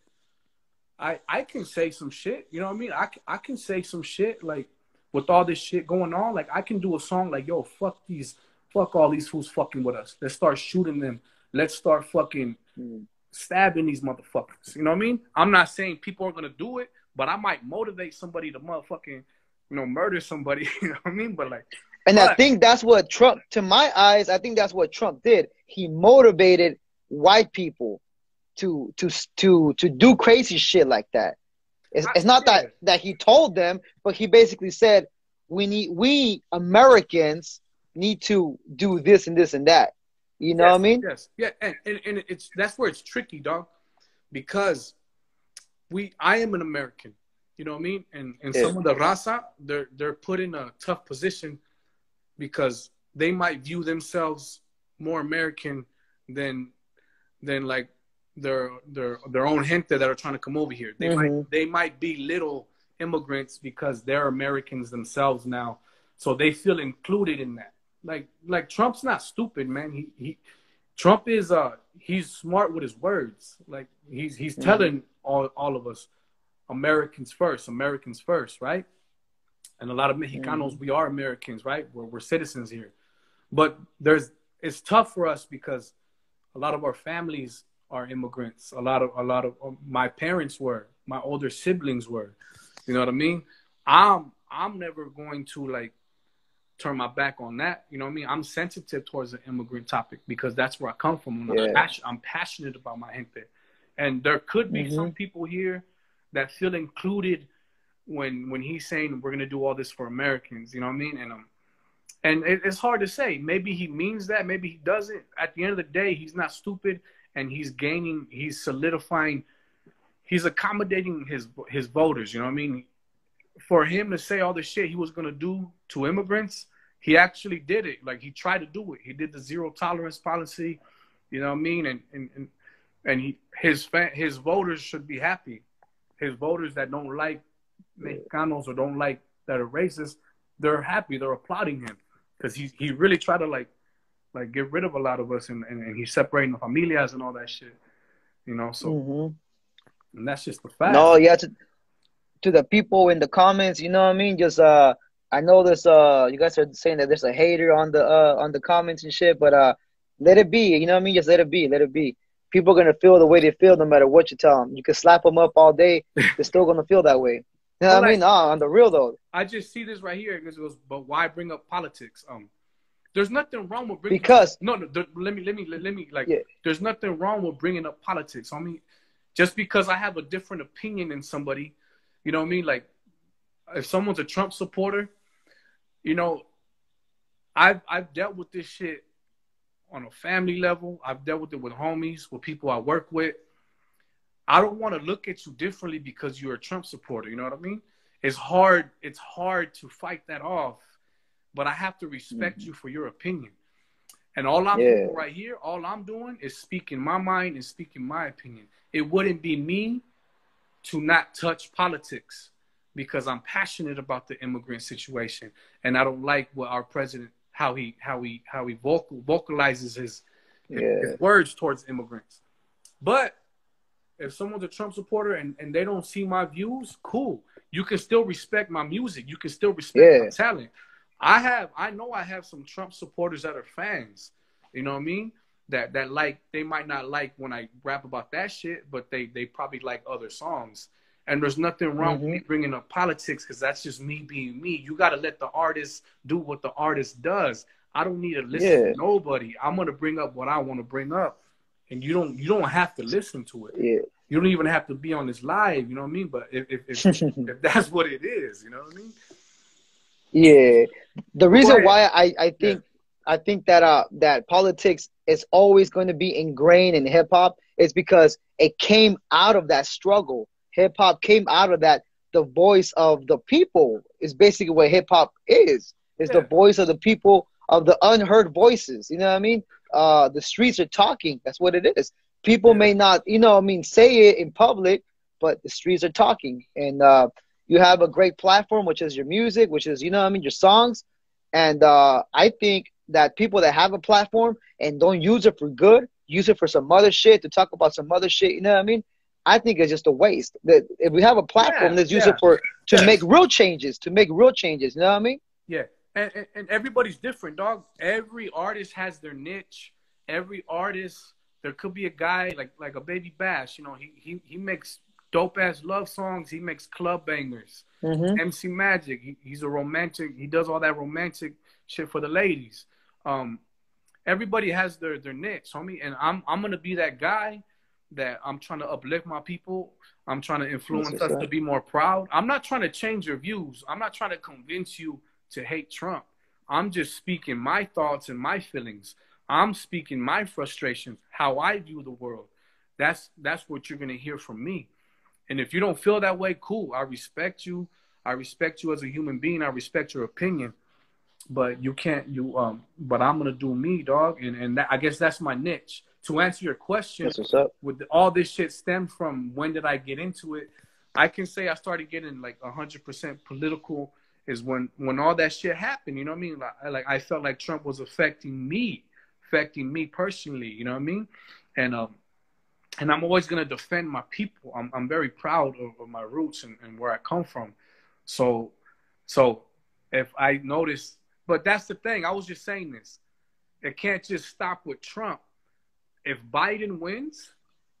I I can say some shit. You know what I mean? I I can say some shit like with all this shit going on. Like I can do a song like, yo, fuck these, fuck all these fools fucking with us. Let's start shooting them. Let's start fucking Mm. stabbing these motherfuckers. You know what I mean? I'm not saying people are gonna do it, but I might motivate somebody to motherfucking, you know, murder somebody. You know what I mean? But like, And I think that's what Trump, to my eyes, I think that's what Trump did. He motivated white people to to to to do crazy shit like that. It's, it's not that that he told them, but he basically said we need we Americans need to do this and this and that. You know yes, what I mean? Yes, yeah, and, and and it's that's where it's tricky, dog, because we I am an American. You know what I mean? And and Yeah. some of the raza, they're they're put in a tough position because they might view themselves more American than than like their their their own gente that are trying to come over here. They Mhm. might they might be little immigrants because they're Americans themselves now, so they feel included in that. Like like Trump's not stupid, man. He he Trump is uh he's smart with his words. Like he's he's Mhm. telling all all of us Americans first, Americans first, right? And a lot of Mexicanos, we are Americans, right? We're we're citizens here. But there's it's tough for us because a lot of our families are immigrants. A lot of a lot of um, my parents were, my older siblings were. You know what I mean? I'm I'm never going to like turn my back on that. You know what I mean? I'm sensitive towards the immigrant topic because that's where I come from. Yeah. I'm, passion, I'm passionate about my gente. And there could be Mhm. some people here that feel included when when he's saying we're gonna do all this for Americans. You know what I mean? And um, and it, it's hard to say. Maybe he means that. Maybe he doesn't. At the end of the day, he's not stupid, and he's gaining. He's solidifying. He's accommodating his his voters. You know what I mean? For him to say all the shit he was gonna do to immigrants, he actually did it. Like he tried to do it. He did the zero tolerance policy. You know what I mean? And and and, and he his fan, his voters should be happy. His voters that don't like Mexicanos or don't like that are racist, they're happy. They're applauding him because he he really tried to like like get rid of a lot of us and, and, and he's separating the familias and all that shit. You know, so Mhm. and that's just the fact. No, yeah, to, to the people in the comments, you know what I mean? Just uh I know this uh you guys are saying that there's a hater on the uh on the comments and shit, but uh let it be, you know what I mean? Just let it be, let it be. People are gonna feel the way they feel no matter what you tell them. You can slap them up all day, they're still gonna feel that way. You know what I mean? Nah, on the real though. I just see this right here. Because it goes, but why bring up politics? Um, there's nothing wrong with bringing Because no, no. there- let me, let me, let, let me. Like, Yeah. there's nothing wrong with bringing up politics. I mean, just because I have a different opinion than somebody, you know what I mean? Like, if someone's a Trump supporter, you know, I've I've dealt with this shit on a family level. I've dealt with it with homies, with people I work with. I don't want to look at you differently because you're a Trump supporter. You know what I mean? It's hard. It's hard to fight that off, but I have to respect mm-hmm. you for your opinion. And all I'm Yeah. doing right here, all I'm doing is speaking my mind and speaking my opinion. It wouldn't be me to not touch politics because I'm passionate about the immigrant situation and I don't like what our president how he how he how he vocal vocalizes his his, Yeah. his words towards immigrants. But if someone's a Trump supporter and, and they don't see my views, cool. You can still respect my music. You can still respect my talent. I have I know I have some Trump supporters that are fans. You know what I mean? That that like they might not like when I rap about that shit, but they they probably like other songs. And there's nothing wrong with me mm-hmm. bringing up politics because that's just me being me. You got to let the artist do what the artist does. I don't need to listen Yeah. to nobody. I'm gonna bring up what I want to bring up, and you don't you don't have to listen to it. Yeah. You don't even have to be on this live. You know what I mean? But if if, if, if that's what it is, you know what I mean? Yeah. The reason why I, I think I think that uh that politics is always going to be ingrained in hip hop is because it came out of that struggle. Hip hop came out of that the voice of the people is basically what hip hop is. Is the voice of the people of the unheard voices. You know what I mean? Uh the streets are talking. That's what it is. People may not, you know, I mean, say it in public, but the streets are talking. And uh you have a great platform, which is your music, which is, you know what I mean, your songs. And uh, I think that people that have a platform and don't use it for good, use it for some other shit, to talk about some other shit, you know what I mean? I think it's just a waste. That if we have a platform, Yeah, let's use yeah. it for to make real changes, to make real changes, you know what I mean? Yeah, and, and and everybody's different, dog. Every artist has their niche. Every artist, there could be a guy like like a Baby Bash. You know, he he he makes dope ass love songs. He makes club bangers. Mm-hmm. MC Magic, he, he's a romantic. He does all that romantic shit for the ladies. Um, everybody has their their niche, homie, and I'm I'm gonna be that guy that I'm trying to uplift my people. I'm trying to influence us to be more proud. I'm not trying to change your views. I'm not trying to convince you to hate Trump. I'm just speaking my thoughts and my feelings. I'm speaking my frustrations, how I view the world. That's that's what you're gonna hear from me. And if you don't feel that way, cool. I respect you. I respect you as a human being. I respect your opinion. But you can't you um but I'm gonna do me, dog. And and that, I guess that's my niche. To answer your question, what's up. with the, all this shit stemmed from when did I get into it? I can say I started getting like hundred percent political is when when all that shit happened. You know what I mean? Like, like I felt like Trump was affecting me, affecting me personally. You know what I mean? And um, and I'm always gonna defend my people. I'm I'm very proud of, of my roots and, and where I come from. So so if I notice, but that's the thing. I was just saying this. It can't just stop with Trump. If Biden wins,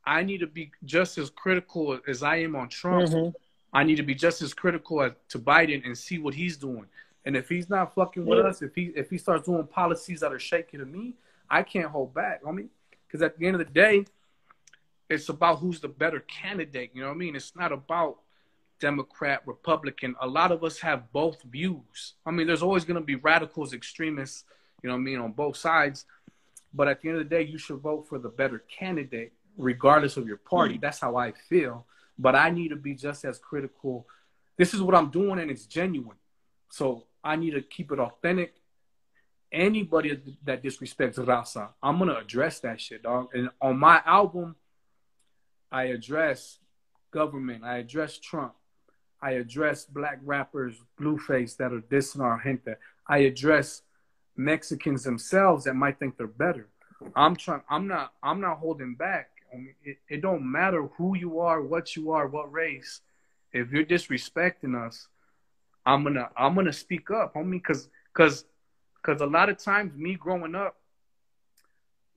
I need to be just as critical as I am on Trump. Mhm. I need to be just as critical as, to Biden and see what he's doing. And if he's not fucking with us, if he if he starts doing policies that are shaky to me, I can't hold back. I mean, because at the end of the day, it's about who's the better candidate. You know what I mean? It's not about Democrat, Republican. A lot of us have both views. I mean, there's always going to be radicals, extremists, you know what I mean, on both sides. But at the end of the day, you should vote for the better candidate, regardless of your party. Mm-hmm. That's how I feel. But I need to be just as critical. This is what I'm doing, and it's genuine. So I need to keep it authentic. Anybody that disrespects Raza, I'm gonna address that shit, dog. And on my album, I address government. I address Trump. I address black rappers, Blueface, that are dissing our gente. I address Mexicans themselves that might think they're better. I'm trying. I'm not. I'm not holding back. It, it don't matter who you are, what you are, what race. If you're disrespecting us, I'm gonna. I'm gonna speak up, homie. Because, because, because a lot of times, me growing up,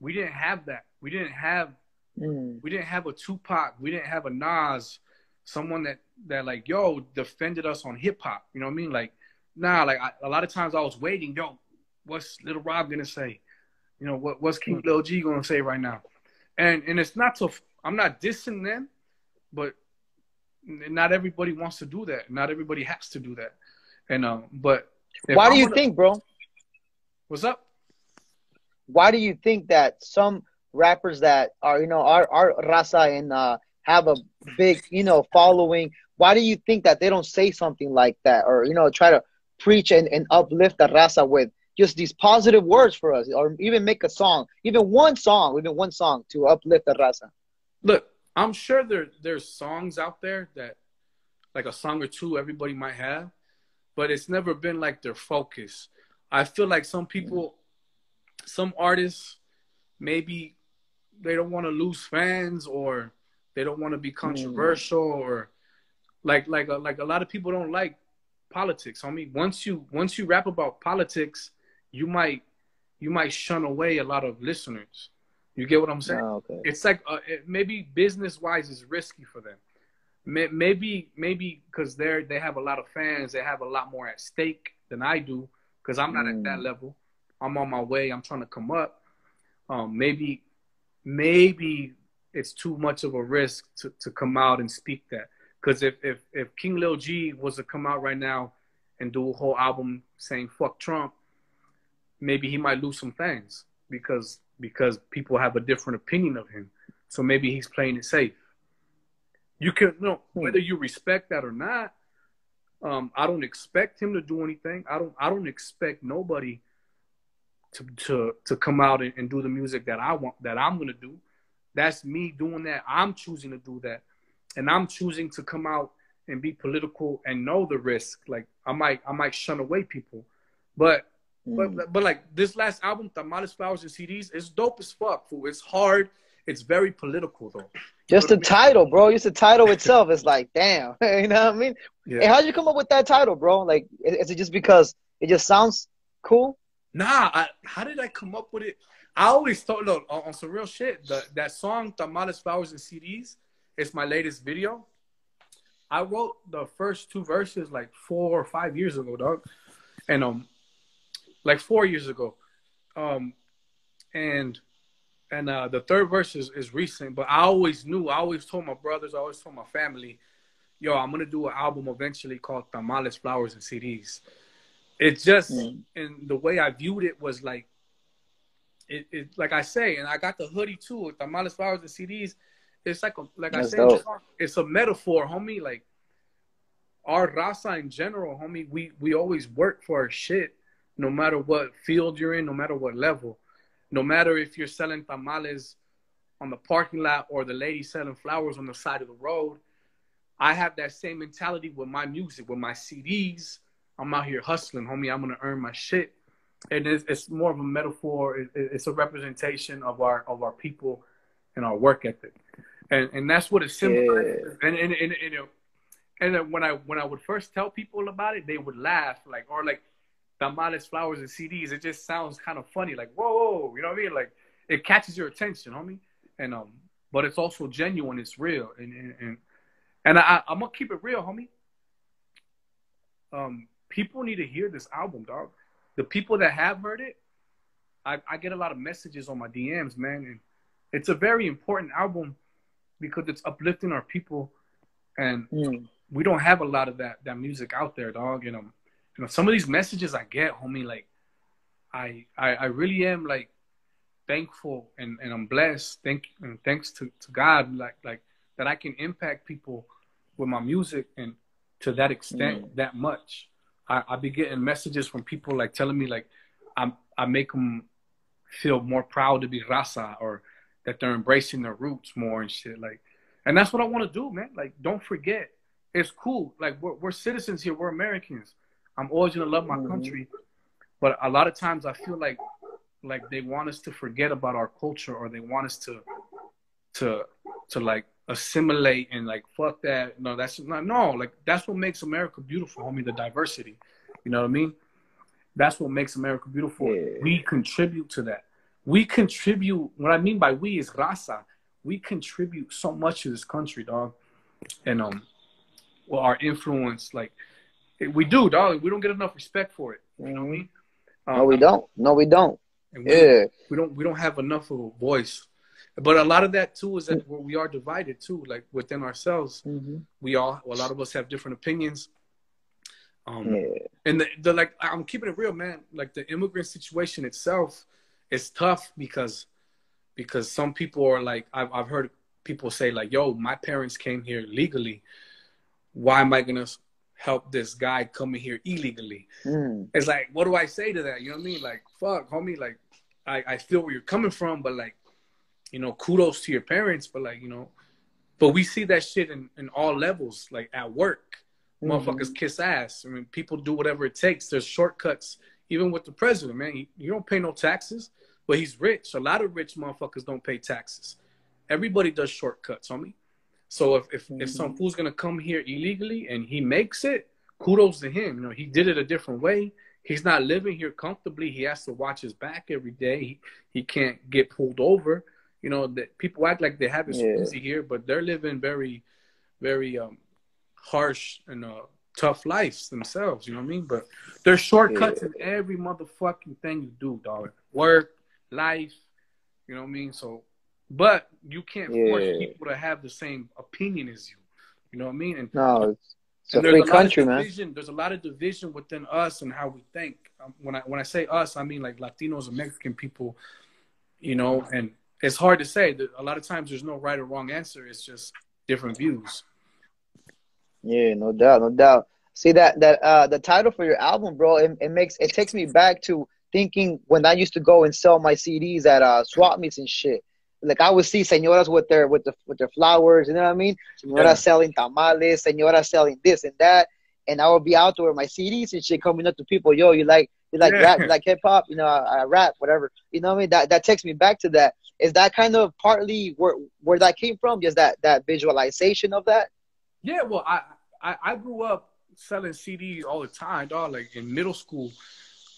we didn't have that. We didn't have Mm. We didn't have a Tupac. We didn't have a Nas. Someone that that like yo defended us on hip hop. You know what I mean? Like nah. Like I, a lot of times I was waiting. Yo, what's Little Rob gonna say? You know what? What's King Lil G gonna say right now? And and it's not to. I'm not dissing them, but not everybody wants to do that. Not everybody has to do that. And um, but why do you gonna, think, bro? What's up? Why do you think that some rappers that are you know are our raza and uh, have a big you know following why do you think that they don't say something like that or you know try to preach and, and uplift the raza with just these positive words for us or even make a song even one song even one song to uplift the raza look i'm sure there there's songs out there that like a song or two everybody might have but it's never been like their focus i feel like some people some artists maybe they don't want to lose fans or they don't want to be mm. controversial mm. or like like a, like a lot of people don't like politics. I mean, once you once you rap about politics, you might you might shun away a lot of listeners. You get what I'm saying? Oh, okay. It's like uh, it, maybe business wise is risky for them. Maybe maybe because they're they have a lot of fans, they have a lot more at stake than I do. Because I'm not mm. at that mm. level. I'm on my way. I'm trying to come up. Um, maybe maybe it's too much of a risk to, to come out and speak that. Because if, if, if King Lil G was to come out right now and do a whole album saying fuck Trump, maybe he might lose some fans because because people have a different opinion of him. So maybe he's playing it safe. You can you know whether you respect that or not. Um, I don't expect him to do anything. I don't. I don't expect nobody to to to come out and, and do the music that I want that I'm gonna do. That's me doing that. I'm choosing to do that, and I'm choosing to come out and be political and know the risk. Like I might I might shun away people, but mm. but but like this last album, Tamales, Flowers, and CDs, it's dope as fuck. Fool. It's hard. It's very political though. Just the title, bro. Just the title itself is like, damn. you know what I mean? Yeah. Hey, how'd you come up with that title, bro? Like, is it just because it just sounds cool? Nah, I, how did I come up with it? I always thought, look, on, on some real shit, the, that song, Tamales, Flowers, and CDs, is my latest video. I wrote the first two verses like four or five years ago, dog. And, um, like four years ago. Um, and, and, uh, the third verse is, is recent, but I always knew, I always told my brothers, I always told my family, yo, I'm to do an album eventually called Tamales, Flowers, and CDs it just mm. and the way I viewed it was like it, it like I say, and I got the hoodie too with tamales, flowers, and CDs. It's like a, like That's I say, it's a metaphor, homie. Like our raza in general, homie. We we always work for our shit, no matter what field you're in, no matter what level, no matter if you're selling tamales on the parking lot or the lady selling flowers on the side of the road. I have that same mentality with my music, with my CDs, I'm out here hustling, homie. I'm gonna earn my shit, and it's, it's more of a metaphor. It's a representation of our of our people and our work ethic, and and that's what it symbolizes. Yeah. And and and, and, and, and when I when I would first tell people about it, they would laugh like or like tamales, flowers, and CDs. It just sounds kind of funny, like whoa, you know what I mean? Like it catches your attention, homie. And um, but it's also genuine. It's real, and and and, and I, I'm gonna keep it real, homie. Um, people need to hear this album, dog. The people that have heard it, I, I get a lot of messages on my DMs, man, and it's a very important album because it's uplifting our people, and Mm. we don't have a lot of that that music out there, dog. You know, you know, some of these messages I get, homie, like I I, I really am like thankful and, and I'm blessed. Thank and thanks to, to God, like like that I can impact people with my music and to that extent, mm. that much. I, I be getting messages from people like telling me like I'm I make them feel more proud to be raza or that they're embracing their roots more and shit like and that's what I want to do man like don't forget it's cool like we're, we're citizens here we're Americans I'm always gonna love my Mhm. country but a lot of times I feel like like they want us to forget about our culture or they want us to to to like assimilate and like fuck that. No that's not no like that's what makes America beautiful homie the diversity. You know what I mean? That's what makes America beautiful. Yeah. we contribute to that. We contribute what I mean by we is raza. We contribute so much to this country dog. And um well our influence like we do dog we don't get enough respect for it you know what I mean Um, No, we don't. No, we don't. we, Yeah. we don't we don't have enough of a voice but a lot of that too is that we are divided too like within ourselves Mm-hmm. we all a lot of us have different opinions um Yeah. and the, the like i'm keeping it real man like the immigrant situation itself is tough because because some people are like i've, I've heard people say like yo my parents came here legally why am i gonna help this guy coming here illegally Mm. it's like, what do I say to that? You know what I mean? Like, fuck, homie. Like, I, I feel where you're coming from, but like, you know, kudos to your parents, but like, you know, but we see that shit in, in all levels, like at work. Mhm. Motherfuckers kiss ass. I mean, people do whatever it takes. There's shortcuts, even with the president, man. You, you don't pay no taxes, but he's rich. A lot of rich motherfuckers don't pay taxes. Everybody does shortcuts, homie. So if if, if some fool's gonna come here illegally and he makes it, kudos to him. You know, he did it a different way. He's not living here comfortably. He has to watch his back every day. He, he can't get pulled over. You know, that people act like they have it Yeah. easy here, but they're living very, very um, harsh and uh, tough lives themselves. You know what I mean? But there's shortcuts in every motherfucking thing you do, dog. Work, life. You know what I mean? So, but you can't force people to have the same opinion as you. You know what I mean? And No, it's, it's a free of country, man. division, There's a lot of division within us and how we think. Um, when I when I say us, I mean like Latinos and Mexican people. You know, and it's hard to say. A lot of times, there's no right or wrong answer. It's just different views. Yeah, no doubt, no doubt. See that that uh the title for your album, bro, it, it makes it takes me back to thinking when I used to go and sell my CDs at uh swap meets and shit. Like I would see señoras with their with the with their flowers, you know what I mean? Señoras Yeah. selling tamales, señoras selling this and that, and I would be out there with my CDs and shit, coming up to people, yo, you like you like Yeah. rap, you like hip hop, you know, I, I rap, whatever. You know what I mean? That that takes me back to that. Is that kind of partly where where that came from? Just that that visualization of that? Yeah, well, I, I I grew up selling CDs all the time, dog. Like in middle school,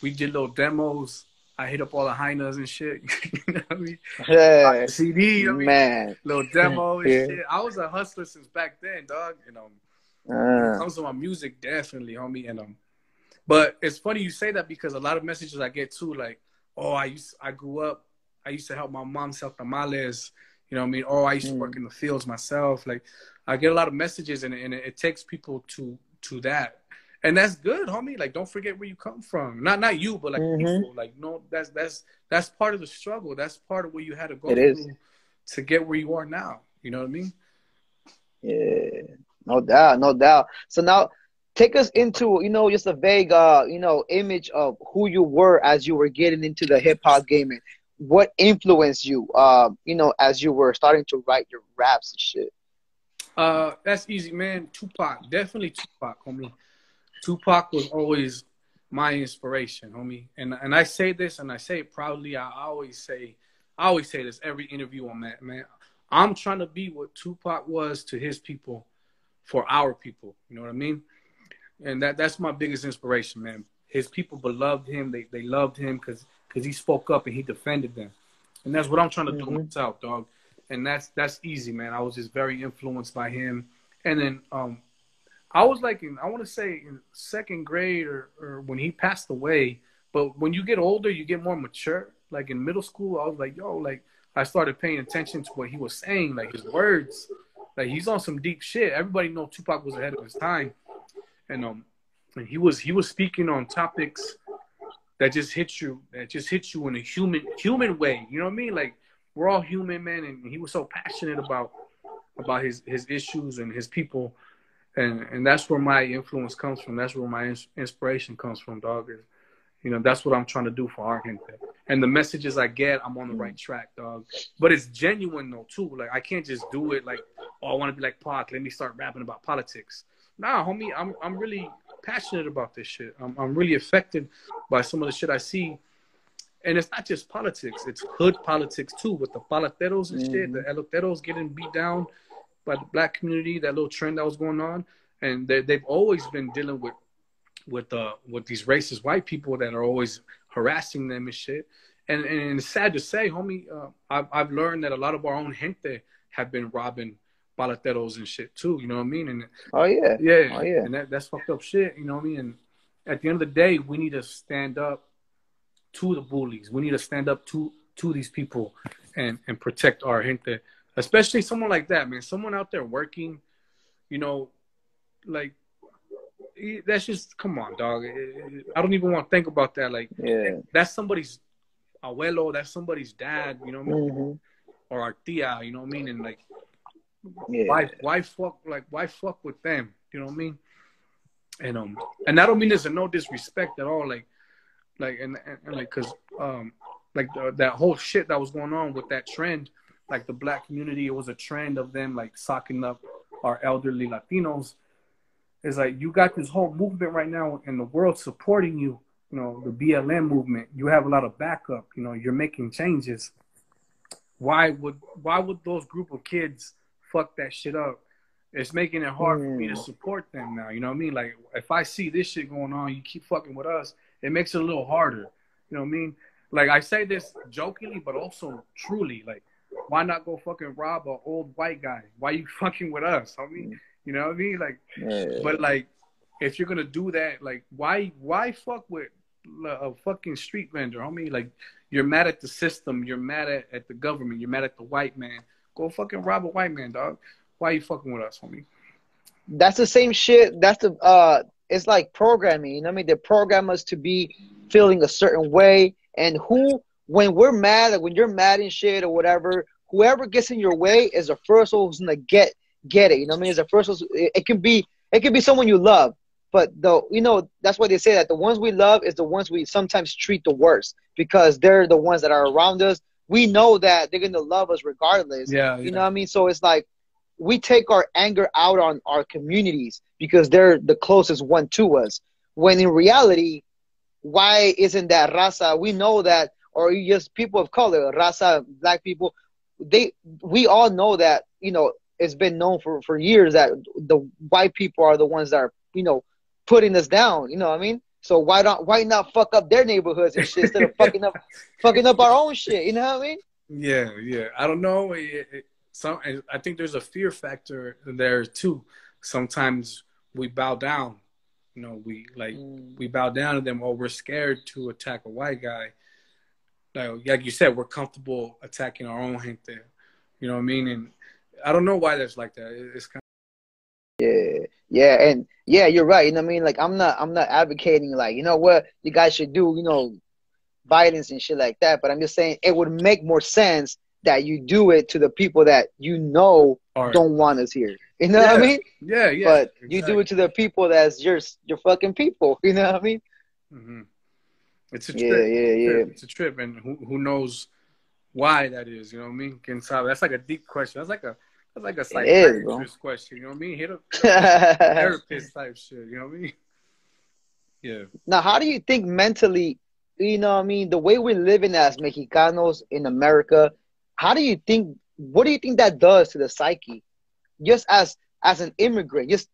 we did little demos. I hit up all the Heinas and shit. you know what I mean? Yeah, CD, I mean, man. little demo and Yeah. shit. I was a hustler since back then, dog. You know, Uh, comes to my music, definitely, homie. And um, but it's funny you say that because a lot of messages I get too, like, oh, I used, I grew up, I used to help my mom sell tamales. You know what I mean? Oh, I used to Mm. work in the fields myself. Like, I get a lot of messages, and, and it, it takes people to to that, and that's good, homie. Like, don't forget where you come from. Not not you, but like Mhm. people. Like, no, that's that's that's part of the struggle. That's part of what you had to go It through is. to get where you are now. You know what I mean? yeah, no doubt, no doubt. So now, take us into you know just a vague uh you know image of who you were as you were getting into the hip hop game and what influenced you um you know as you were starting to write your raps and shit. Uh, that's easy, man. Tupac, definitely Tupac, homie. Tupac was always my inspiration, homie. And and I say this, and I say it proudly. I always say, I always say this every interview I'm at, man. I'm trying to be what Tupac was to his people, for our people. You know what I mean? And that that's my biggest inspiration, man. His people beloved him. They they loved him because because he spoke up and he defended them. And that's what I'm trying to do Mhm. myself, dog and that's that's easy, man. I was just very influenced by him, and then um, I was like in I want to say in second grade or, or when he passed away. But when you get older, you get more mature. Like in middle school, I was like, yo, like I started paying attention to what he was saying, like his words. Like he's on some deep shit. Everybody know Tupac was ahead of his time, and um, and he was he was speaking on topics that just hit you, that just hit you in a human human way. You know what I mean? Like we're all human, man, and he was so passionate about about his his issues and his people, and and that's where my influence comes from. That's where my inspiration comes from, dog. Is you know that's what I'm trying to do for our. And the messages I get, I'm on the right track, dog. But it's genuine though too. Like I can't just do it like, oh, I want to be like Pac. Let me start rapping about politics. Nah, homie, I'm I'm really passionate about this shit. I'm I'm really affected by some of the shit I see. And it's not just politics; it's hood politics too, with the paleteros and mm-hmm. shit, the mm-hmm. eloteros getting beat down by the black community. That little trend that was going on, and they, they've always been dealing with with uh with these racist white people that are always harassing them and shit. And and it's sad to say, homie, uh, I've I've learned that a lot of our own gente have been robbing paleteros and shit too. You know what I mean? And oh yeah, yeah, oh yeah, and that, that's fucked up shit. You know what I mean? And at the end of the day, we need to stand up to the bullies. We need to stand up to to these people and and protect our gente, especially someone like that, man. Someone out there working, you know, like that's just come on, dog. I don't even want to think about that. Like, yeah, that's somebody's abuelo. That's somebody's dad. You know what I mean? Mm-hmm. Or our tia. You know what I mean? And like, yeah. why why fuck like why fuck with them? You know what I mean? And um, and I don't mean there's no disrespect at all. Like, like and, and, and like because um, like the, that whole shit that was going on with that trend, like the black community, it was a trend of them like socking up our elderly Latinos It's like you got this whole movement right now in the world supporting you. You know, the BLM movement. You have a lot of backup. You know, you're making changes. Why would why would those group of kids fuck that shit up? It's making it hard mm. for me to hmm. support them now. You know what I mean? Like if I see this shit going on, you keep fucking with us. It makes it a little harder. You know what I mean? Like I say this jokingly, but also truly. Like, why not go fucking rob an old white guy? Why you fucking with us? I mean, you know what I mean? Like, yeah. but like, if you're gonna do that, like, why why fuck with a fucking street vendor, I mean, Like, you're mad at the system, you're mad at, at the government, you're mad at the white man. Go fucking rob a white man, dog. Why you fucking with us, homie? That's the same shit. That's the uh, it's like programming. You know what I mean? They program us to be feeling a certain way, and who when we're mad, like when you're mad and shit or whatever, whoever gets in your way is the first one who's gonna get get it. You know what I mean? As a first, it, it can be it can be someone you love, but the you know that's why they say that the ones we love is the ones we sometimes treat the worst because they're the ones that are around us. We know that they're gonna love us regardless. Yeah, you know what I mean. So it's like we take our anger out on our communities because they're the closest one to us. When in reality, why isn't that raza? We know that, or just people of color, raza, black people. They we all know that you know it's been known for, for years that the white people are the ones that are, you know, putting us down. You know what I mean? So why not why not fuck up their neighborhoods and shit instead of fucking up fucking up our own shit? You know what I mean? Yeah, yeah. I don't know. It, it, some I think there's a fear factor there too. Sometimes we bow down. You know, we like mm. we bow down to them, or we're scared to attack a white guy. Like, like you said, we're comfortable attacking our own gente. You know what I mean? And I don't know why that's like that. It's kind. Of... Yeah, yeah, and yeah, you're right. You know what I mean? Like, I'm not, I'm not advocating like, you know what, you guys should do, you know, violence and shit like that. But I'm just saying it would make more sense that you do it to the people that you know right. don't want us here. You know yeah. what I mean? Yeah, yeah. But exactly. you do it to the people that's your your fucking people. You know what I mean? Mm-hmm. It's a trip. Yeah, yeah, yeah. It's a trip, and who who knows why that is? You know what I mean? That's like a deep question. That's like a that's like a psychiatrist question. You know what I mean? Hit a therapist type shit. You know what I mean? Yeah. Now, how do you think mentally? You know what I mean? The way we're living as Mexicanos in America, how do you think? What do you think that does to the psyche? Just as as an immigrant, just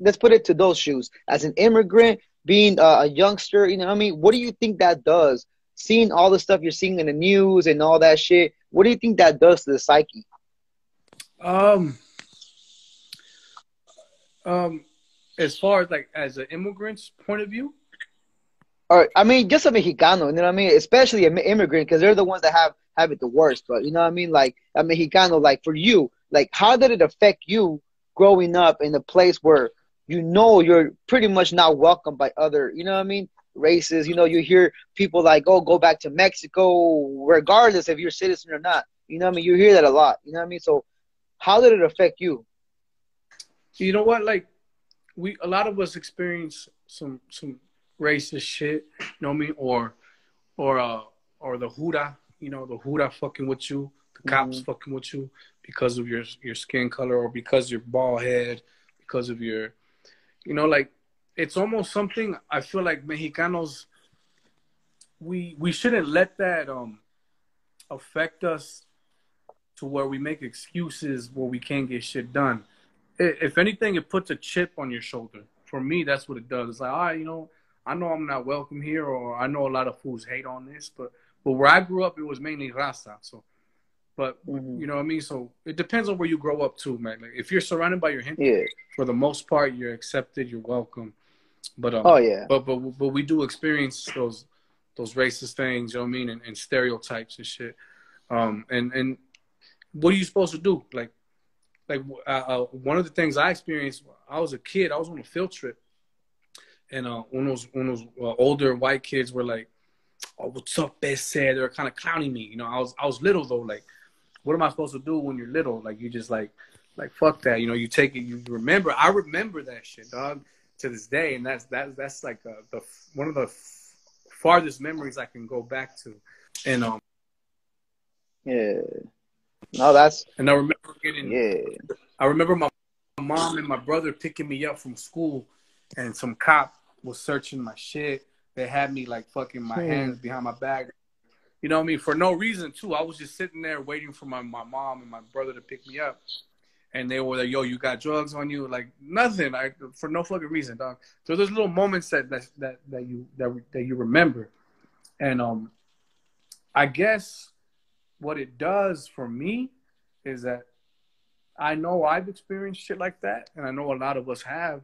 let's put it to those shoes. As an immigrant, being a, a youngster, you know what I mean? What do you think that does? Seeing all the stuff you're seeing in the news and all that shit, what do you think that does to the psyche? Um, um, as far as like as an immigrant's point of view, or I mean, just a Mexicano, you know what I mean? Especially an immigrant, because they're the ones that have have it the worst. But you know what I mean? Like a Mexicano, like for you, like how did it affect you growing up in a place where you know you're pretty much not welcome by other, you know what I mean? Races. You know, you hear people like, "Oh, go back to Mexico," regardless if you're a citizen or not. You know what I mean? You hear that a lot. You know what I mean? So, how did it affect you? You know what? Like, we a lot of us experience some some racist shit, you know what I mean? Or or uh or the Huda, you know, the Huda fucking with you, the cops mm-hmm. fucking with you because of your your skin color or because you're bald head, because of your you know, like it's almost something I feel like Mexicanos we we shouldn't let that um affect us to where we make excuses where we can't get shit done. If anything, it puts a chip on your shoulder. For me, that's what it does. It's like, right, you know, I know I'm not welcome here, or I know a lot of fools hate on this, but but where I grew up, it was mainly raza. So, but mm-hmm. you know what I mean. So it depends on where you grow up too, man. Like if you're surrounded by your gente, yeah. for the most part, you're accepted, you're welcome. But um, oh yeah, but but but we do experience those those racist things. You know what I mean, and, and stereotypes and shit. Um, and and what are you supposed to do? Like like uh, uh, one of the things I experienced, I was a kid. I was on a field trip and uh, one of those, one of those uh, older white kids were like, "Oh, what's up, Besse?" They were kind of clowning me. You know, I was I was little though. Like, what am I supposed to do when you're little? Like, you just like like fuck that. You know, you take it. You remember. I remember that shit, dog, to this day, and that's that's that's like uh, the one of the farthest memories I can go back to. And um, yeah, no, that's and I remember getting yeah. I remember my mom and my brother picking me up from school, and some cop was searching my shit. They had me like fucking my hmm. hands behind my back. You know what I mean? For no reason too. I was just sitting there waiting for my, my mom and my brother to pick me up. And they were like, yo, you got drugs on you? Like nothing. I for no fucking reason, dog. So there's little moments that that that, that you that that you remember. And um I guess what it does for me is that I know I've experienced shit like that, and I know a lot of us have.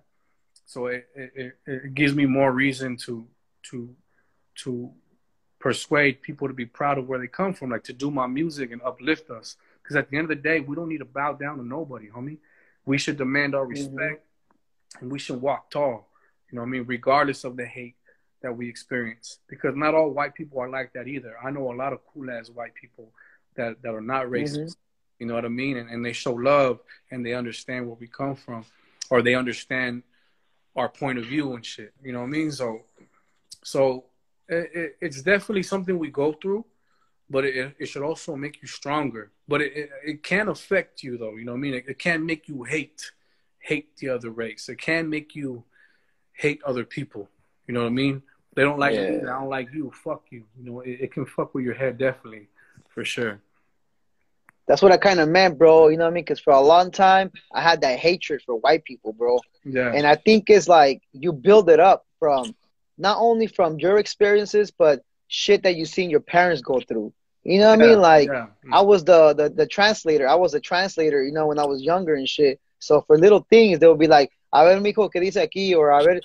So it, it, it gives me more reason to to to persuade people to be proud of where they come from, like to do my music and uplift us. Because at the end of the day, we don't need to bow down to nobody, homie. We should demand our mm-hmm. respect mm-hmm. and we should walk tall. You know what I mean? Regardless of the hate that we experience. Because not all white people are like that either. I know a lot of cool ass white people that, that are not racist. Mm-hmm. You know what I mean? And, and they show love and they understand where we come from or they understand our point of view and shit. You know what I mean? So, so it, it's definitely something we go through, but it, it should also make you stronger. But it, it, it can affect you though. You know what I mean? It, it can make you hate hate the other race. It can make you hate other people. You know what I mean? They don't like yeah. you. I don't like you. Fuck you. You know, it, it can fuck with your head definitely, for sure that's what I kind of meant, bro. You know what I mean? Because for a long time, I had that hatred for white people, bro. Yeah. And I think it's like you build it up from not only from your experiences, but shit that you've seen your parents go through. You know what yeah, I mean? Like yeah. Mm. I was the, the the translator. I was a translator, you know, when I was younger and shit. So for little things, they would be like, "A ver, mijo, qué dice aquí?" or "A ver,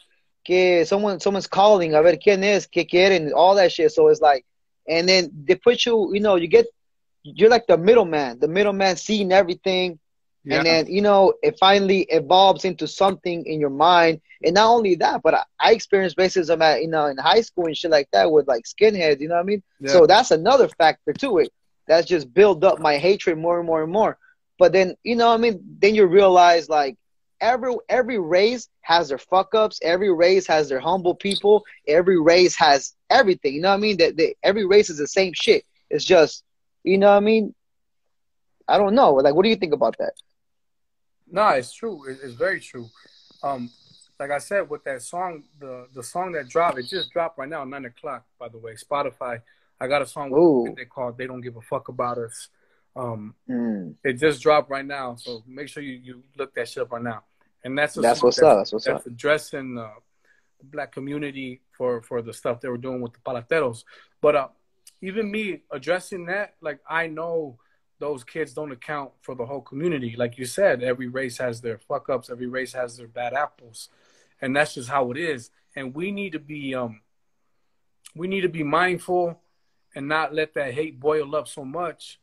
que someone someone's calling. A ver, quién es? ¿Qué quieren?" All that shit. So it's like, and then they put you, you know, you get you're like the middleman, the middleman seeing everything. Yeah. And then, you know, it finally evolves into something in your mind. And not only that, but I, I experienced racism at, you know, in high school and shit like that with like skinheads, you know what I mean? Yeah. So that's another factor to it. That's just build up my hatred more and more and more. But then, you know what I mean? Then you realize like every every race has their fuck ups. Every race has their humble people. Every race has everything. You know what I mean? That every race is the same shit. It's just you know what I mean? I don't know. Like, what do you think about that? No, it's true. It's very true. Um, like I said, with that song, the the song that dropped, it just dropped right now, nine o'clock. By the way, Spotify. I got a song they called "They Don't Give a Fuck About Us." Um, mm. It just dropped right now, so make sure you, you look that shit up right now. And that's that's what's that's, up. That's what's that's up. addressing uh, the black community for for the stuff they were doing with the paleteros. But uh, even me addressing that, like I know those kids don't account for the whole community. Like you said, every race has their fuck ups, every race has their bad apples. and that's just how it is. And we need to be um, we need to be mindful and not let that hate boil up so much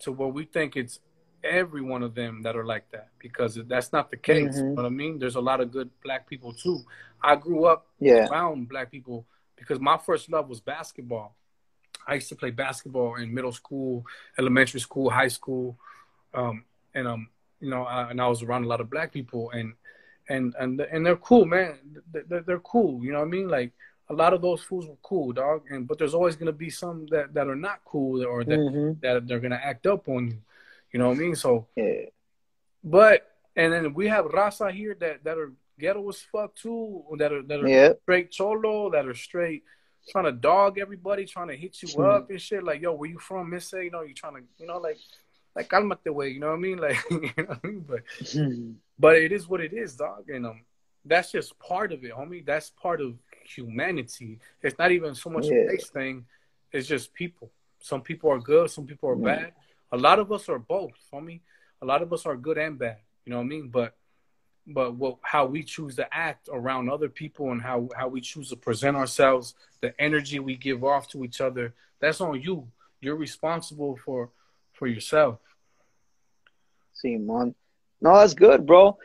to where we think it's every one of them that are like that because that's not the case. Mm-hmm. You know what I mean? There's a lot of good black people too. I grew up yeah. around black people because my first love was basketball. I used to play basketball in middle school, elementary school, high school, um, and um, you know, I, and I was around a lot of black people, and and and and they're cool, man. They're, they're cool. You know what I mean? Like a lot of those fools were cool, dog. And but there's always gonna be some that that are not cool or that mm-hmm. that they're gonna act up on you. You know what I mean? So, yeah. But and then we have Raza here that that are ghetto as fuck too, that are that are yeah. straight cholo, that are straight trying to dog everybody, trying to hit you mm-hmm. up and shit. Like, yo, where you from, Miss A? You know, you trying to, you know, like, like calm at the way. You know what I mean? Like, you know what I mean? But, mm-hmm. but it is what it is, dog. And um, that's just part of it, homie. That's part of humanity. It's not even so much yeah. a race thing. It's just people. Some people are good. Some people are mm-hmm. bad. A lot of us are both, homie. A lot of us are good and bad. You know what I mean? But but what how we choose to act around other people and how how we choose to present ourselves, the energy we give off to each other, that's on you. You're responsible for for yourself. See, man. No, that's good, bro.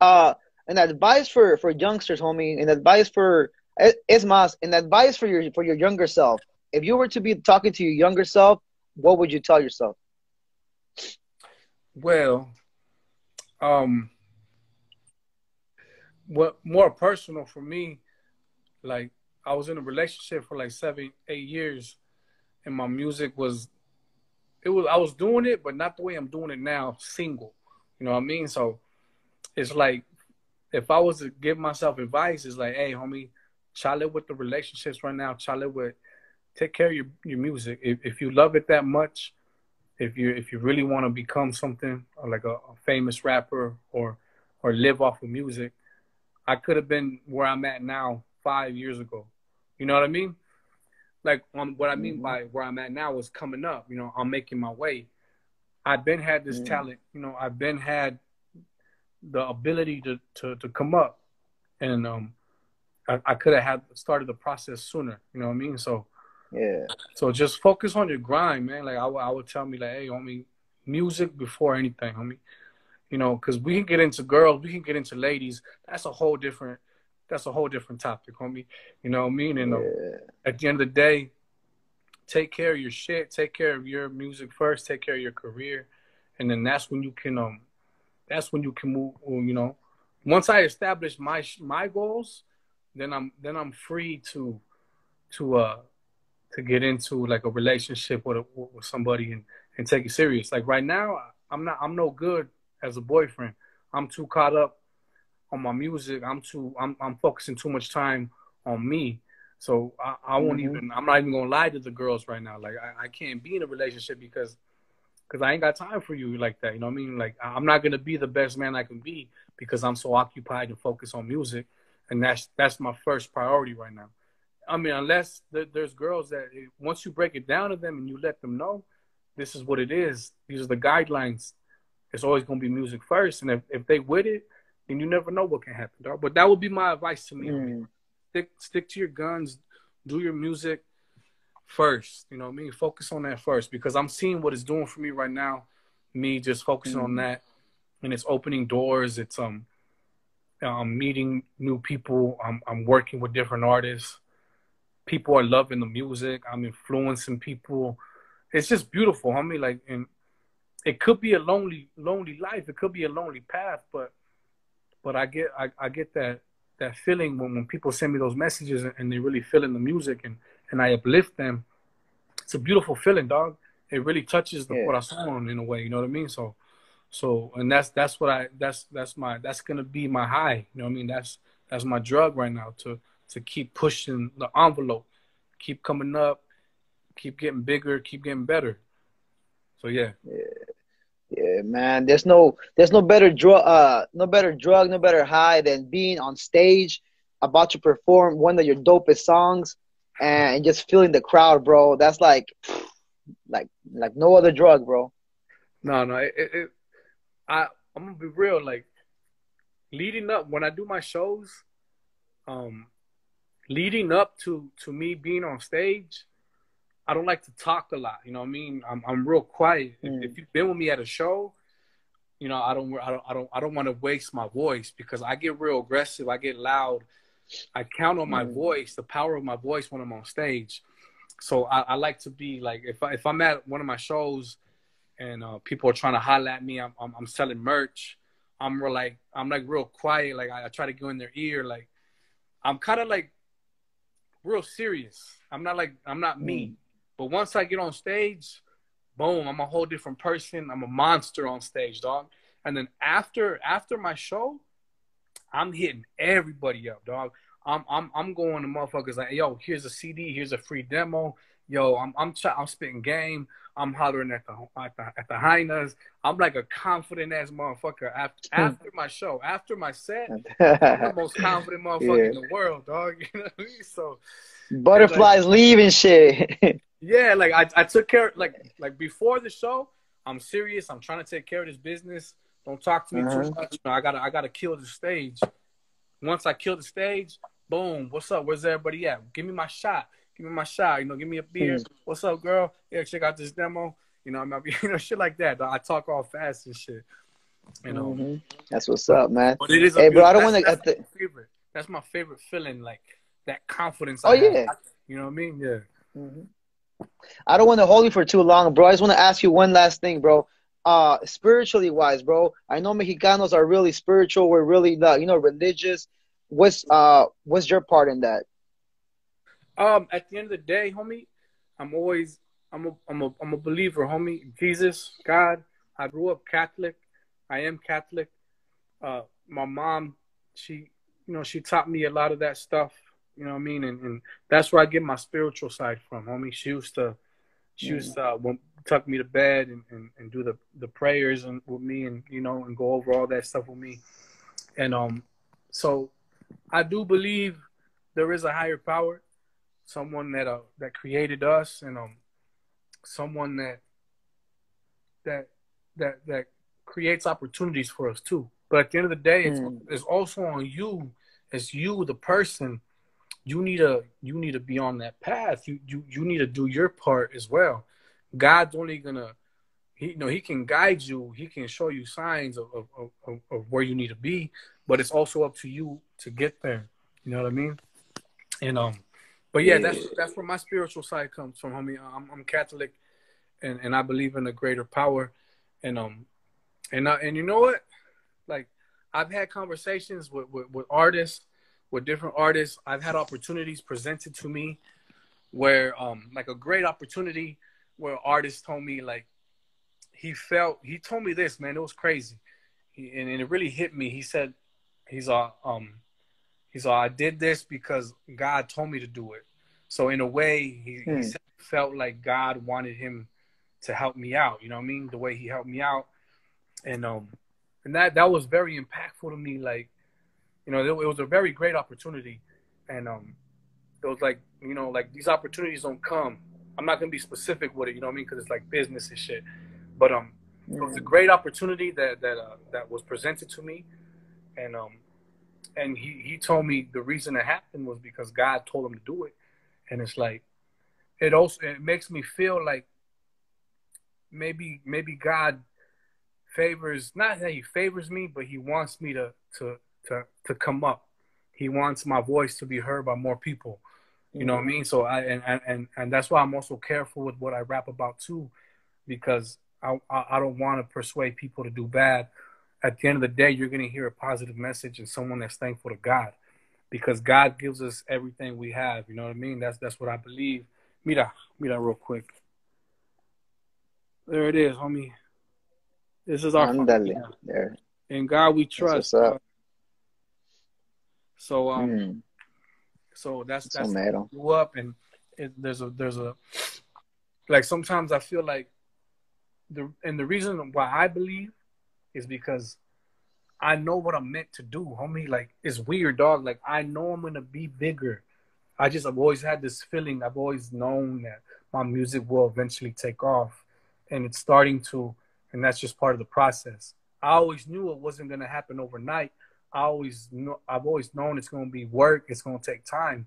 Uh, and advice for for youngsters, homie, and advice for es más, and advice for your for your younger self. If you were to be talking to your younger self, what would you tell yourself? Well, um, what more personal for me, like I was in a relationship for like seven, eight years, and my music was, it was I was doing it, but not the way I'm doing it now, single. You know what I mean? So it's like if I was to give myself advice, it's like, hey, homie, chale with the relationships right now. Chale with take care of your, your music. If if you love it that much, if you if you really want to become something like a, a famous rapper or or live off of music, I could have been where I'm at now five years ago. You know what I mean? Like on what I mean mm-hmm. by where I'm at now is coming up. You know, I'm making my way. I've been had this mm-hmm. talent. You know, I've been had the ability to to to come up, and um, I, I could have had started the process sooner. You know what I mean? So yeah. So just focus on your grind, man. Like I, I would tell me like, hey, homie, music before anything, homie you know, because we can get into girls, we can get into ladies. That's a whole different. That's a whole different topic, homie. You know what I mean? And uh, yeah. at the end of the day, take care of your shit. Take care of your music first. Take care of your career, and then that's when you can um, that's when you can move. You know, once I establish my my goals, then I'm then I'm free to to uh to get into like a relationship with a, with somebody and and take it serious. Like right now, I'm not I'm no good as a boyfriend. I'm too caught up on my music. I'm too I'm I'm focusing too much time on me. So I, I won't mm-hmm. even I'm not even gonna lie to the girls right now. Like I, I can't be in a relationship because because I ain't got time for you like that. You know what I mean? Like I'm not gonna be the best man I can be because I'm so occupied and focused on music, and that's that's my first priority right now. I mean, unless there's girls that once you break it down to them and you let them know, this is what it is. These are the guidelines it's always gonna be music first. And if, if they with it, then you never know what can happen, dog. But that would be my advice to me. Mm. Stick stick to your guns, do your music first. You know what I mean? Focus on that first because I'm seeing what it's doing for me right now. Me just focusing mm. on that and it's opening doors. It's um I'm meeting new people. I'm I'm working with different artists. People are loving the music. I'm influencing people. It's just beautiful, homie. Like and it could be a lonely lonely life. It could be a lonely path, but but I get I, I get that that feeling when, when people send me those messages and, and they really feel in the music and and I uplift them. It's a beautiful feeling, dog. It really touches the yeah. corazón in a way. You know what I mean? So so and that's that's what I that's that's my that's gonna be my high. You know what I mean? That's that's my drug right now to to keep pushing the envelope, keep coming up, keep getting bigger, keep getting better. So yeah. Yeah. Yeah, man. There's no there's no better drug uh no better drug, no better high than being on stage about to perform one of your dopest songs and just feeling the crowd, bro. That's like like like no other drug, bro. No, no. It, it, I I'm gonna be real. Like leading up when I do my shows, um, leading up to to me being on stage, I don't like to talk a lot. You know what I mean? I'm I'm real quiet. Mm. If, if you've been with me at a show, you know I don't I don't I don't I don't want to waste my voice because I get real aggressive. I get loud. I count on my Mm. voice, the power of my voice when I'm on stage. So I, I like to be like if I, if I'm at one of my shows and uh, people are trying to holler at me, I'm, I'm I'm selling merch. I'm real like I'm like real quiet. Like I, I try to go in their ear. Like I'm kind of like real serious. I'm not like I'm not me. But once I get on stage, boom, I'm a whole different person. I'm a monster on stage, dog. And then after after my show, I'm hitting everybody up, dog. I'm I'm I'm going to motherfuckers like, yo, here's a CD, here's a free demo. Yo, I'm I'm ch- I'm spitting game. I'm hollering at the at the, at the hyenas. I'm like a confident ass motherfucker after after my show, after my set. I'm the most confident motherfucker in the world, dog. You know what I mean? So Butterflies leaving shit. yeah, like I, I took care like like before the show, I'm serious. I'm trying to take care of this business. Don't talk to me Uh-huh. too much. You know, I gotta I gotta kill the stage. Once I kill the stage, boom, what's up? Where's everybody at? Give me my shot. Give me my shot. You know, give me a beer. Hmm. What's up, girl? Yeah, check out this demo. You know, I'm not, you know, shit like that. I talk all fast and shit. You know, Mhm. That's what's up, man. but it is. A Hey, bro, I don't that's- I favorite. That's my favorite feeling. Like that confidence. Oh, I have. yeah. You know what I mean? Yeah. Mhm. I don't want to hold you for too long, bro. I just want to ask you one last thing, bro. Uh, spiritually wise, bro. I know Mexicanos are really spiritual. We're really, uh, you know, religious. What's uh, what's your part in that? Um, at the end of the day, homie, I'm always I'm a I'm a I'm a believer, homie. Jesus, God. I grew up Catholic. I am Catholic. Uh, my mom, she you know she taught me a lot of that stuff. You know what I mean, and, and that's where I get my spiritual side from, homie. She used to she used to uh, tuck me to bed and, and, and do the the prayers and with me and you know and go over all that stuff with me, and um, so I do believe there is a higher power someone that uh that created us and um someone that that that that creates opportunities for us too. But at the end of the day it's, Mm. it's also on you. As you the person you need to you need to be on that path. You you you need to do your part as well. God's only gonna he you know he can guide you. He can show you signs of of, of, of where you need to be but it's also up to you to get there. You know what i mean? And um but yeah, that's that's where my spiritual side comes from, homie. I'm I'm Catholic, and and I believe in a greater power, and um, and uh, and you know what? Like I've had conversations with, with with artists, with different artists. I've had opportunities presented to me, where um, like a great opportunity, where artists told me like, he felt he told me this man, it was crazy, he, and, and it really hit me. He said, he's uh um He's all, I did this because God told me to do it. So in a way, he, Hmm. he said, felt like God wanted him to help me out. You know what I mean? The way he helped me out, and um, and that that was very impactful to me. Like, you know, it, it was a very great opportunity, and um, it was like, you know, like these opportunities don't come. I'm not gonna be specific with it. You know what I mean? Because it's like business and shit. But um, it was a great opportunity that that uh, that was presented to me, and um, and he he told me the reason it happened was because God told him to do it, and it's like, it also it makes me feel like maybe maybe God favors not that he favors me, but he wants me to to to to come up. He wants my voice to be heard by more people. You know what I mean? So I and and and, that's why I'm also careful with what I rap about too, because I I, don't want to persuade people to do bad. At the end of the day, you're gonna hear a positive message and someone that's thankful to God, because God gives us everything we have. You know what I mean? That's that's what I believe. Mira, mira, real quick. There it is, homie. This is our Ándale. There. in God we That's trust. what's up. So um, Mm. so that's So that's mero. grew up and it, there's a there's a like sometimes I feel like the and the reason why I believe is because I know what I'm meant to do, homie. Like it's weird, dog. Like I know I'm gonna be bigger. I just I've always had this feeling. I've always known that my music will eventually take off, and it's starting to. And that's just part of the process. I always knew it wasn't gonna happen overnight, I always know I've always known it's gonna be work. It's gonna take time,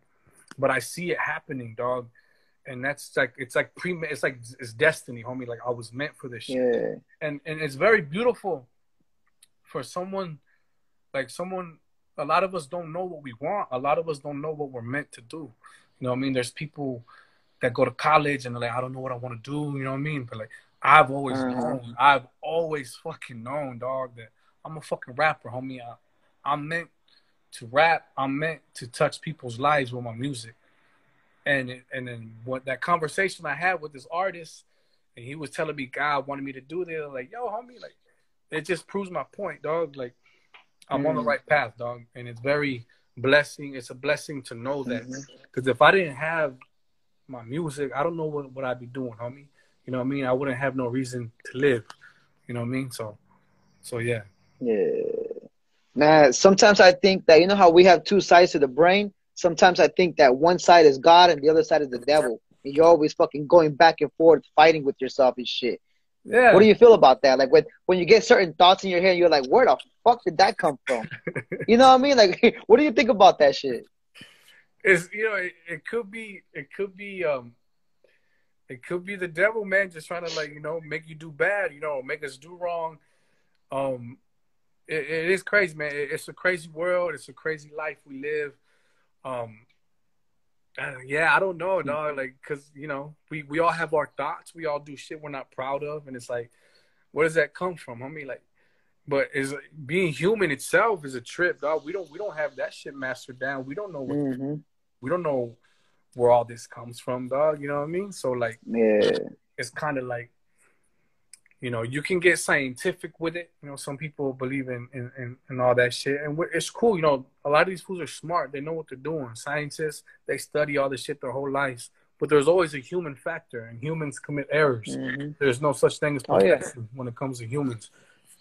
but I see it happening, dog. And that's like it's like pre it's like it's destiny, homie. Like I was meant for this shit. Yeah. And and it's very beautiful for someone like someone a lot of us don't know what we want. A lot of us don't know what we're meant to do. You know what I mean? There's people that go to college and they're like, I don't know what I want to do, you know what I mean? But like I've always Uh-huh. known, I've always fucking known, dog, that I'm a fucking rapper, homie. I, I'm meant to rap. I'm meant to touch people's lives with my music. And and then what that conversation I had with this artist, and he was telling me God wanted me to do this. Like, yo, homie, like it just proves my point, dog. Like I'm on the Mm. right path, dog. And it's very blessing. It's a blessing to know that. Because if I didn't have my music, I don't know what, what I'd be doing, homie. You know what I mean? I wouldn't have no reason to live. You know what I mean? So, so yeah. Yeah. Man, sometimes I think that you know how we have two sides to the brain. Sometimes I think that one side is God and the other side is the devil. And you're always fucking going back and forth, fighting with yourself and shit. Yeah. What do you feel about that? Like when when you get certain thoughts in your head, you're like, where the fuck did that come from? you know what I mean? Like, what do you think about that shit? it's you know, it, it could be it could be um it could be the devil, man, just trying to like, you know, make you do bad, you know, make us do wrong. Um it, it is crazy, man. It, it's a crazy world. It's a crazy life we live. Um yeah, I don't know, dog. Like, cause you know, we we all have our thoughts. We all do shit we're not proud of, and it's like, where does that come from? I mean, like, but is being human itself is a trip, dog. We don't we don't have that shit mastered down. We don't know what hmm we don't know where all this comes from, dog. You know what I mean? So like, Yeah. it's kind of like, you know, you can get scientific with it. You know, some people believe in in, in, in all that shit, and it's cool. You know, a lot of these fools are smart. They know what they're doing. Scientists they study all this shit their whole lives. But there's always a human factor, and humans commit errors. hmm There's no such thing as Oh, yeah. perfection when it comes to humans.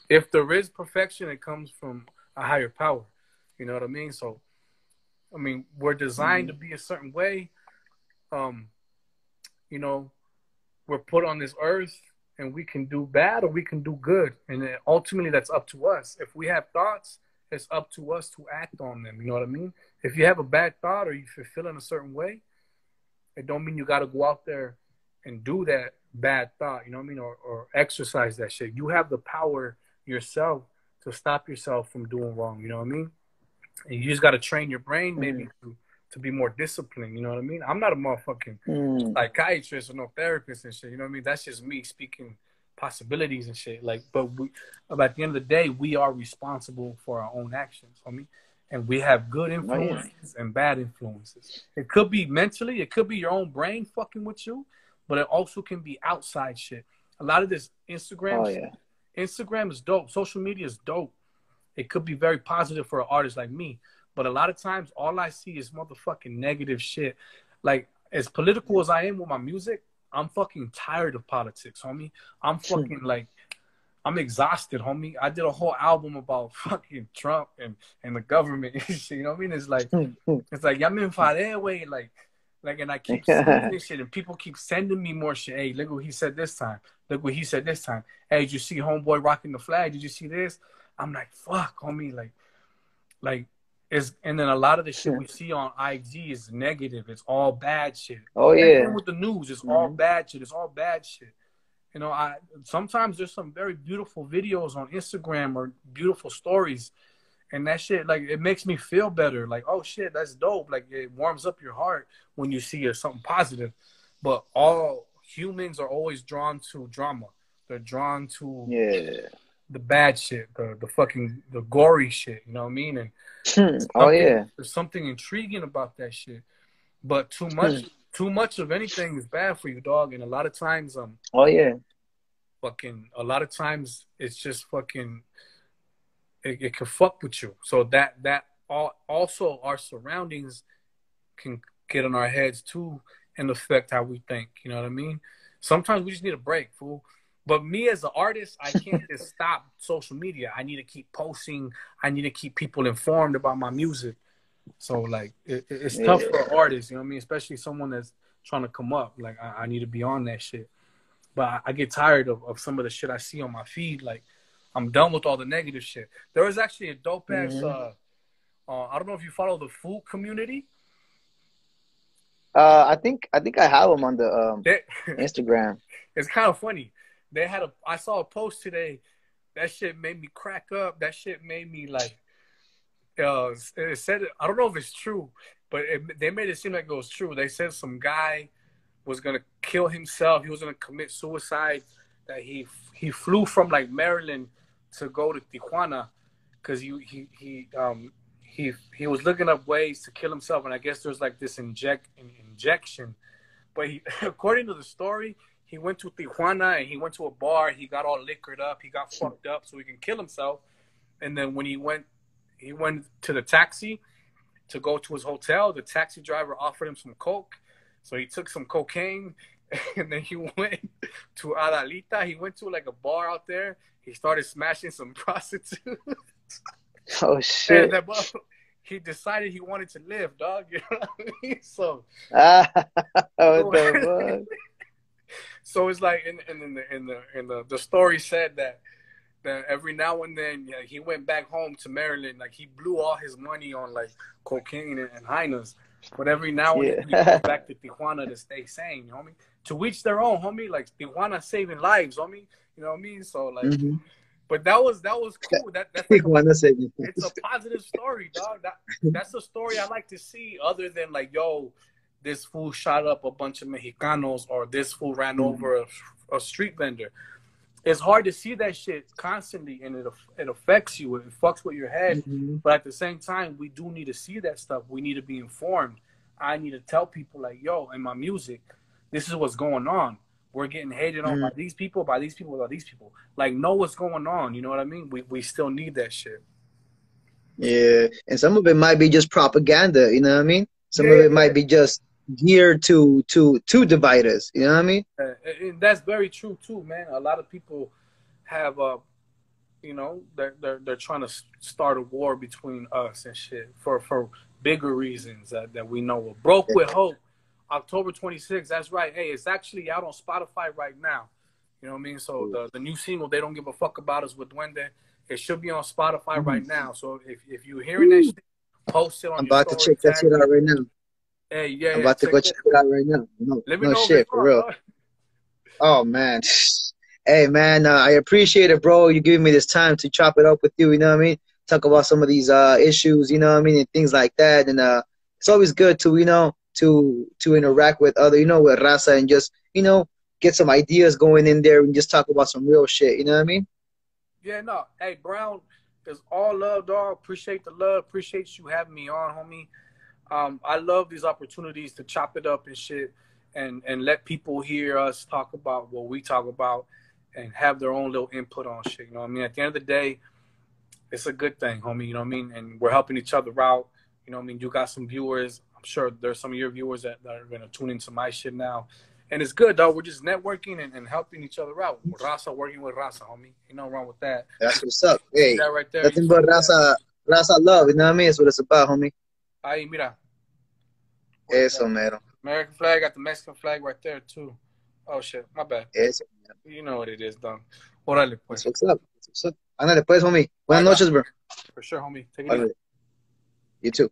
If there is perfection, it comes from a higher power. You know what I mean? So, I mean, we're designed to be a certain way. Um, you know, we're put on this earth, and we can do bad or we can do good, and ultimately that's up to us. If we have thoughts, it's up to us to act on them. You know what I mean? If you have a bad thought or if you're feeling a certain way, it don't mean you got to go out there and do that bad thought, you know what I mean, or, or exercise that shit. You have the power yourself to stop yourself from doing wrong, you know what I mean? And you just got to train your brain maybe mm-hmm. to, to be more disciplined, you know what I mean? I'm not a motherfucking Mm. psychiatrist or no therapist and shit, you know what I mean? That's just me speaking possibilities and shit. Like, but we, but at the end of the day, we are responsible for our own actions, homie. And we have good influences and bad influences. It could be mentally, it could be your own brain fucking with you, but it also can be outside shit. A lot of this Instagram, Oh yeah. Instagram is dope. Social media is dope. It could be very positive for an artist like me, but a lot of times all I see is motherfucking negative shit. Like as political as I am with my music, I'm fucking tired of politics, homie. I'm fucking like I'm exhausted, homie. I did a whole album about fucking Trump and, and the government and shit. You know what I mean? It's like it's like ya me enfadé, way like like and I keep seeing this shit and people keep sending me more shit. Hey, look what he said this time. Look what he said this time. Hey, did you see homeboy rocking the flag? Did you see this? I'm like, fuck, homie, like like is and then a lot of the shit we see on IG is negative. It's all bad shit. Oh yeah. with the news, it's all Mhm. bad shit. It's all bad shit. You know, I sometimes there's some very beautiful videos on Instagram or beautiful stories, and that shit like it makes me feel better. Like, oh shit, that's dope. Like it warms up your heart when you see something positive. But all humans are always drawn to drama. They're drawn to Yeah. The bad shit, the the fucking the gory shit. You know what I mean? And oh yeah. there's something intriguing about that shit. But too much, Hmm. too much of anything is bad for you, dog. And a lot of times, um, Oh yeah. fucking, a lot of times it's just fucking, it, it can fuck with you. So that that all also our surroundings can get in our heads too and affect how we think. You know what I mean? Sometimes we just need a break, fool. But me as an artist, I can't just stop social media. I need to keep posting. I need to keep people informed about my music. So like, it, it- it's tough for artists. You know what I mean? Especially someone that's trying to come up. Like, I, I need to be on that shit. But I, I get tired of, of some of the shit I see on my feed. Like, I'm done with all the negative shit. There was actually a dope ass. Mhm. Uh, uh, I don't know if you follow the food community. Uh, I think I think I have them on the um, Instagram. it's kind of funny. They had a. I saw a post today. That shit made me crack up. That shit made me like. Uh, it said I don't know if it's true, but it, they made it seem like it was true. They said some guy was gonna kill himself. He was gonna commit suicide. That he he flew from like Maryland to go to Tijuana because he he he um he he was looking up ways to kill himself, and I guess there's like this inject injection. But he, according to the story, he went to Tijuana and he went to a bar. He got all liquored up. He got fucked up so he can kill himself. And then when he went, he went to the taxi to go to his hotel. The taxi driver offered him some coke, so he took some cocaine. And then he went to Adelita. He went to like a bar out there. He started smashing some prostitutes. Oh shit! Motherfucker- he decided he wanted to live, dog. You know what I mean? So, Ah, what the fuck? So it's like, in, in, in the in the in the the story said that that every now and then yeah, he went back home to Maryland, like he blew all his money on like cocaine and, and hyenas. But every now and then he Yeah. goes back to Tijuana to stay sane, homie. To each their own, homie. Like Tijuana saving lives, homie. You know what I mean? So like, Mhm. but that was that was cool. That that's like a Wanna it's a positive story, dog. That that's a story I like to see. Other than like, yo, this fool shot up a bunch of Mexicanos, or this fool ran Mhm. over a, a street vendor. It's hard to see that shit constantly, and it it affects you. It fucks with your head. Mhm. But at the same time, we do need to see that stuff. We need to be informed. I need to tell people like, yo, in my music, this is what's going on. We're getting hated on by these people, by these people, by these people. Like, know what's going on. You know what I mean? We we still need that shit. Yeah, and some of it might be just propaganda. You know what I mean? Some of Yeah. it might be just geared to to to divide us. You know what I mean? And that's very true too, man. A lot of people have, uh, you know, they're they're they're trying to start a war between us and shit for for bigger reasons that, that we know. of. Broke with Hope, October 26th. That's right. Hey, it's actually out on Spotify right now. You know what I mean? So the the new single, they don't give a fuck about us with Duende. It should be on Spotify right now. So if if you're hearing that shit, post it on I'm about to check that shit out right now. Hey, yeah, I'm yeah, about to go it. check it out right now. No, Let me no know shit for real. Oh man. Hey man, uh, I appreciate it, bro. You giving me this time to chop it up with you. You know what I mean? Talk about some of these uh, issues. You know what I mean, and things like that. And uh, it's always good to you know to to interact with other you know with Raza and just you know get some ideas going in there and just talk about some real shit. You know what I mean? Yeah, no. Hey, Brown, it's all love, dog. Appreciate the love. Appreciate you having me on, homie. Um, I love these opportunities to chop it up and shit and, and let people hear us talk about what we talk about and have their own little input on shit. You know what I mean? At the end of the day, it's a good thing, homie. You know what I mean? And we're helping each other out. You know what I mean? You got some viewers. I'm sure there's some of your viewers that, that are going to tune into my shit now. And it's good, dog. We're just networking and, and helping each other out. Raza working with Raza, homie. You know wrong with that. That's what's up. Hey, that right there. nothing but? Raza Raza love. You know what I mean? That's what it's about, homie. Ahí, mira. Eso, mero. American flag, got the Mexican flag right there, too. Oh, shit. My bad. Eso. You know what it is, dog. Órale, pues. That's what's up. That's what's up. Ándale, pues, homie. Buenas noches, bro. For sure, homie. Take it easy. You too.